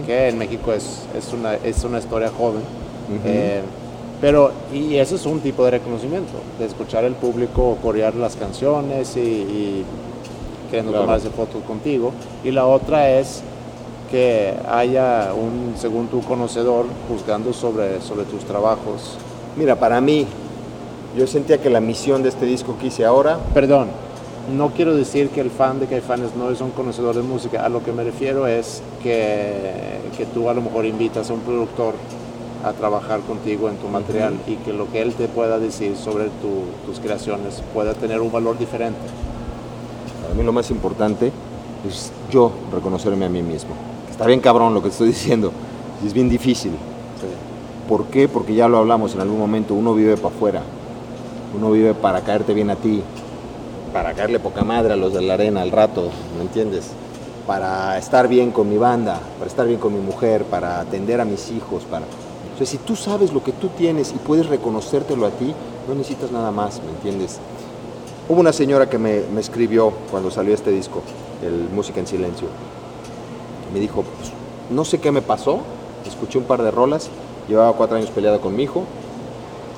Speaker 1: que en México es, es, una, es una historia joven. Eh, pero, y eso es un tipo de reconocimiento, de escuchar el público corear las canciones y, y queriendo tomarse fotos contigo. Y la otra es que haya un, según tu conocedor, juzgando sobre, sobre tus trabajos.
Speaker 2: Mira, para mí, yo sentía que la misión de este disco que hice ahora...
Speaker 1: Perdón, no quiero decir que el fan de Caifanes no es un conocedor de música, a lo que me refiero es que, que tú a lo mejor invitas a un productor a trabajar contigo en tu material y que lo que él te pueda decir sobre tus creaciones pueda tener un valor diferente.
Speaker 2: Mí lo más importante es yo reconocerme a mí mismo. Está bien cabrón lo que estoy diciendo, es bien difícil. ¿Por qué? Porque ya lo hablamos en algún momento, uno vive para afuera, uno vive para caerte bien a ti, para caerle poca madre a los de la arena al rato, ¿me entiendes? Para estar bien con mi banda, para estar bien con mi mujer, para atender a mis hijos, para... Sea, si tú sabes lo que tú tienes y puedes reconocértelo a ti, no necesitas nada más, ¿me entiendes? Hubo una señora que me, me escribió cuando salió este disco, el Música en Silencio. Me dijo, pues, no sé qué me pasó, escuché un par de rolas, llevaba cuatro años peleada con mi hijo,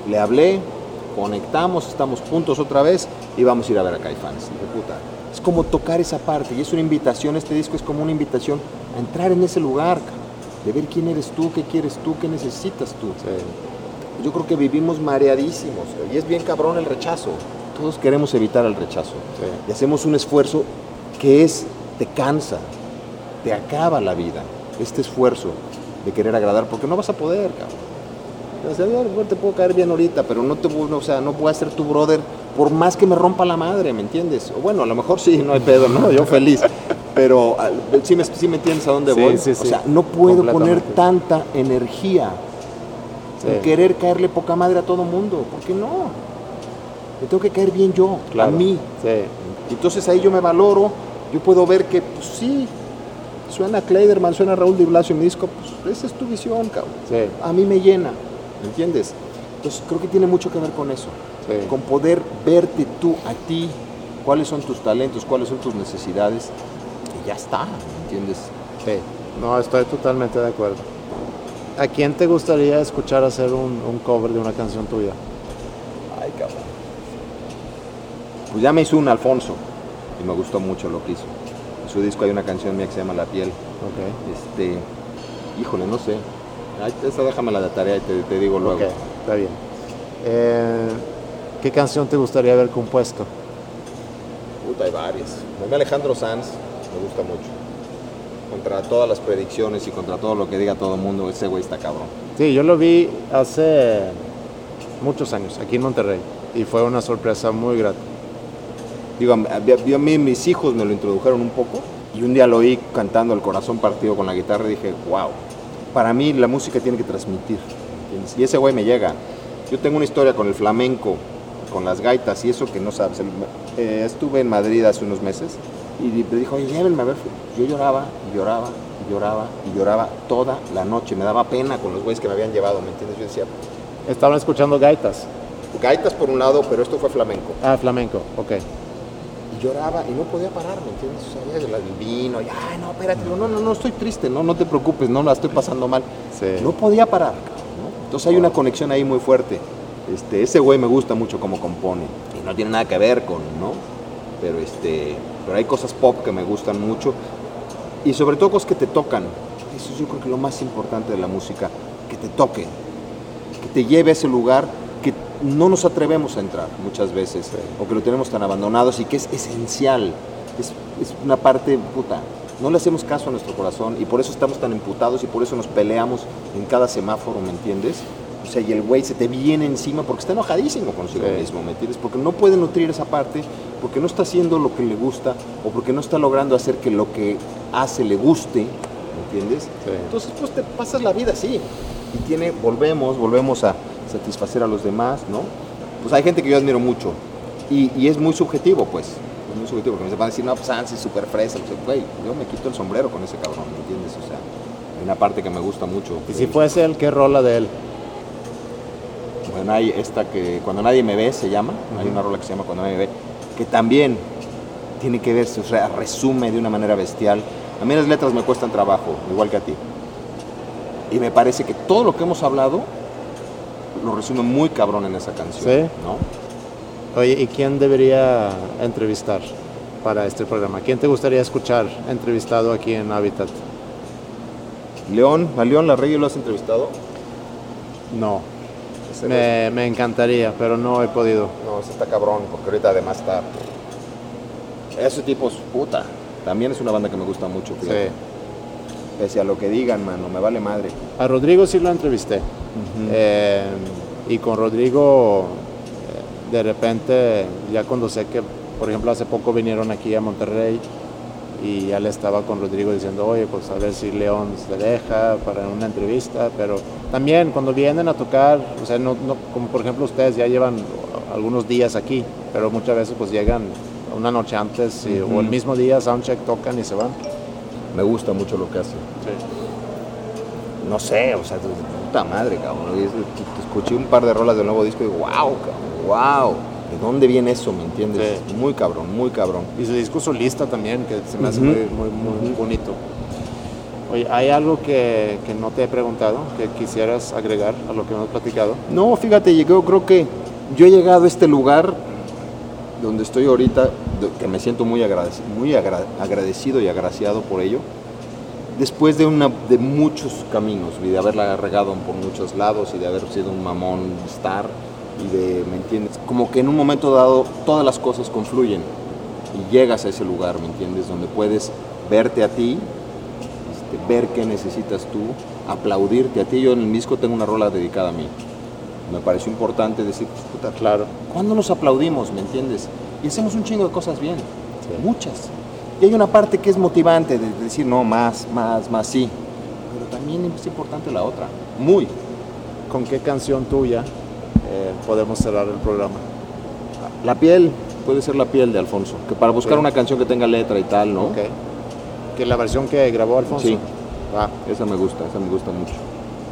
Speaker 2: le hablé, conectamos, estamos juntos otra vez y vamos a ir a ver a Caifanes. puta, es como tocar esa parte y es una invitación, este disco es como una invitación a entrar en ese lugar, de ver quién eres tú, qué quieres tú, qué necesitas tú. Yo creo que vivimos mareadísimos y es bien cabrón el rechazo. Todos queremos evitar el rechazo y hacemos un esfuerzo que es, te cansa, te acaba la vida, este esfuerzo de querer agradar, porque no vas a poder, cabrón o te puedo caer bien ahorita, pero no te o sea, no puedo ser tu brother por más que me rompa la madre, ¿me entiendes? O bueno, a lo mejor sí, no hay pedo, ¿no? Yo feliz. Pero sí me, me entiendes a dónde voy. o sea, no puedo poner tanta energía en querer caerle poca madre a todo mundo. ¿Por qué no? Me tengo que caer bien yo, a mí. Entonces ahí yo me valoro, yo puedo ver que, pues sí, suena Kleiderman, suena Raúl Di Blasio en mi disco, pues esa es tu visión, cabrón. A mí me llena. ¿me entiendes? Entonces creo que tiene mucho que ver con eso, con poder verte tú a ti, cuáles son tus talentos, cuáles son tus necesidades, y ya está, ¿me entiendes?
Speaker 1: Sí, no, estoy totalmente de acuerdo. ¿A quién te gustaría escuchar hacer un, cover de una canción tuya?
Speaker 2: Ay, cabrón. Pues ya me hizo un Alfonso y me gustó mucho lo que hizo. En su disco hay una canción mía que se llama La piel.
Speaker 1: Ok.
Speaker 2: Este, híjole, no sé. Esa déjame la de tarea y te, digo luego.
Speaker 1: está bien. Eh, ¿Qué canción te gustaría haber compuesto?
Speaker 2: Puta, hay varias. A Alejandro Sanz me gusta mucho. Contra todas las predicciones y contra todo lo que diga todo el mundo, ese güey está cabrón.
Speaker 1: Sí, yo lo vi hace muchos años, aquí en Monterrey, y fue una sorpresa muy grata.
Speaker 2: Digo, a mí mis hijos me lo introdujeron un poco, y un día lo oí cantando El corazón partido con la guitarra y dije, wow, para mí la música tiene que transmitir. Y ese güey me llega. Yo tengo una historia con el flamenco, con las gaitas y eso que no sabes. Eh, estuve en Madrid hace unos meses y me dijo, oye, llévenme a ver. Yo lloraba y lloraba y lloraba y lloraba toda la noche. Me daba pena con los güeyes que me habían llevado, ¿me entiendes? Yo decía...
Speaker 1: Estaban escuchando gaitas.
Speaker 2: Gaitas por un lado, pero esto fue flamenco.
Speaker 1: Ah, flamenco, ok
Speaker 2: lloraba y no podía parar, ¿me entiendes? O sea, el vino, y, ay, no, espérate, no, no, no estoy triste, no, no te preocupes, no la estoy pasando mal. No podía parar, Entonces hay una conexión ahí muy fuerte. Este, ese güey me gusta mucho cómo compone, y no tiene nada que ver con, ¿no? Pero, este, pero hay cosas pop que me gustan mucho, y sobre todo cosas que te tocan. Eso yo creo que es lo más importante de la música, que te toque, que te lleve a ese lugar no nos atrevemos a entrar muchas veces, o que lo tenemos tan abandonados y que es esencial, es, una parte puta. No le hacemos caso a nuestro corazón y por eso estamos tan imputados y por eso nos peleamos en cada semáforo, ¿me entiendes? O sea, y el güey se te viene encima porque está enojadísimo consigo mismo, ¿me entiendes? Porque no puede nutrir esa parte, porque no está haciendo lo que le gusta o porque no está logrando hacer que lo que hace le guste, ¿me entiendes? Entonces, pues te pasas la vida así. Y tiene, volvemos, volvemos a, satisfacer a los demás, ¿no? Pues hay gente que yo admiro mucho. Y, es muy subjetivo, pues. Es muy subjetivo, porque me van a decir, no, pues Ansi es súper fresa. Pues, yo me quito el sombrero con ese cabrón, ¿me entiendes? O sea, hay una parte que me gusta mucho.
Speaker 1: ¿Y si fuese él, qué rola de él?
Speaker 2: Bueno, hay esta que Cuando Nadie Me Ve se llama. Hay una rola que se llama Cuando Nadie Me Ve, que también tiene que verse, o sea, resume de una manera bestial. A mí las letras me cuestan trabajo, igual que a ti. Y me parece que todo lo que hemos hablado lo resume muy cabrón en esa canción.
Speaker 1: ¿Sí? ¿no? Oye, ¿y quién debería entrevistar para este programa? ¿Quién te gustaría escuchar entrevistado aquí en Habitat?
Speaker 2: León, ¿a León Larregui lo has entrevistado?
Speaker 1: No. Me, me, encantaría, pero no he podido.
Speaker 2: No, ese está cabrón, porque ahorita además está. Ese tipo es puta. También es una banda que me gusta mucho. Sí. Pese a lo que digan, mano, me vale madre.
Speaker 1: A Rodrigo sí lo entrevisté. Eh, y con Rodrigo, eh, de repente, ya cuando sé que, por ejemplo, hace poco vinieron aquí a Monterrey y ya le estaba con Rodrigo diciendo, oye, pues a ver si León se deja para una entrevista, pero también cuando vienen a tocar, o sea, no, como por ejemplo ustedes ya llevan algunos días aquí, pero muchas veces pues llegan una noche antes o el mismo día, soundcheck, tocan y se van.
Speaker 2: Me gusta mucho lo que No sé, o sea, puta madre, cabrón. Escuché un par de rolas del nuevo disco y wow, cabrón, wow. ¿De dónde viene eso, me entiendes? Muy cabrón, muy cabrón.
Speaker 1: Y su disco solista también, que se me hace muy, muy, bonito. Oye, ¿hay algo que, que, no te he preguntado, que quisieras agregar a lo que hemos platicado?
Speaker 2: No, fíjate, yo creo que yo he llegado a este lugar donde estoy ahorita, que me siento muy agradecido, muy agradecido y agraciado por ello, después de, una, de muchos caminos y de haberla regado por muchos lados y de haber sido un mamón star y de, ¿me entiendes? Como que en un momento dado todas las cosas confluyen y llegas a ese lugar, ¿me entiendes? Donde puedes verte a ti, este, ver qué necesitas tú, aplaudirte a ti. Yo en el disco tengo una rola dedicada a mí. Me pareció importante decir, pues, puta, claro, ¿cuándo nos aplaudimos, ¿me entiendes? Y hacemos un chingo de cosas bien, muchas. Y hay una parte que es motivante de decir, no, más, más, más, sí. Pero también es importante la otra, muy.
Speaker 1: ¿Con qué canción tuya eh, podemos cerrar el programa?
Speaker 2: La piel, puede ser la piel de Alfonso, que para buscar una canción que tenga letra y tal, ¿no?
Speaker 1: Okay. Que la versión que grabó Alfonso.
Speaker 2: Sí. Ah. Esa me gusta, esa me gusta mucho.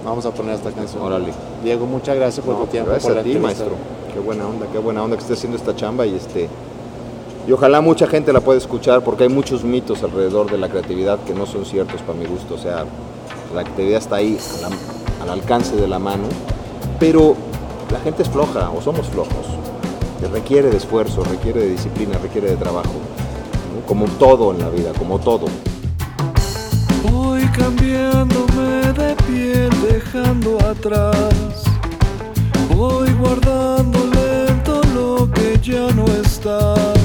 Speaker 1: Vamos a poner esta canción.
Speaker 2: Órale.
Speaker 1: Diego, muchas gracias por tu tiempo.
Speaker 2: Gracias a ti, maestro. Qué buena onda, qué buena onda que estés haciendo esta chamba y este y ojalá mucha gente la pueda escuchar porque hay muchos mitos alrededor de la creatividad que no son ciertos para mi gusto. O sea, la creatividad está ahí al alcance de la mano, pero la gente es floja o somos flojos. Requiere de esfuerzo, requiere de disciplina, requiere de trabajo. Como todo en la vida, como todo.
Speaker 3: Voy cambiándome de piel, dejando atrás. Voy guardando lento lo que ya no está.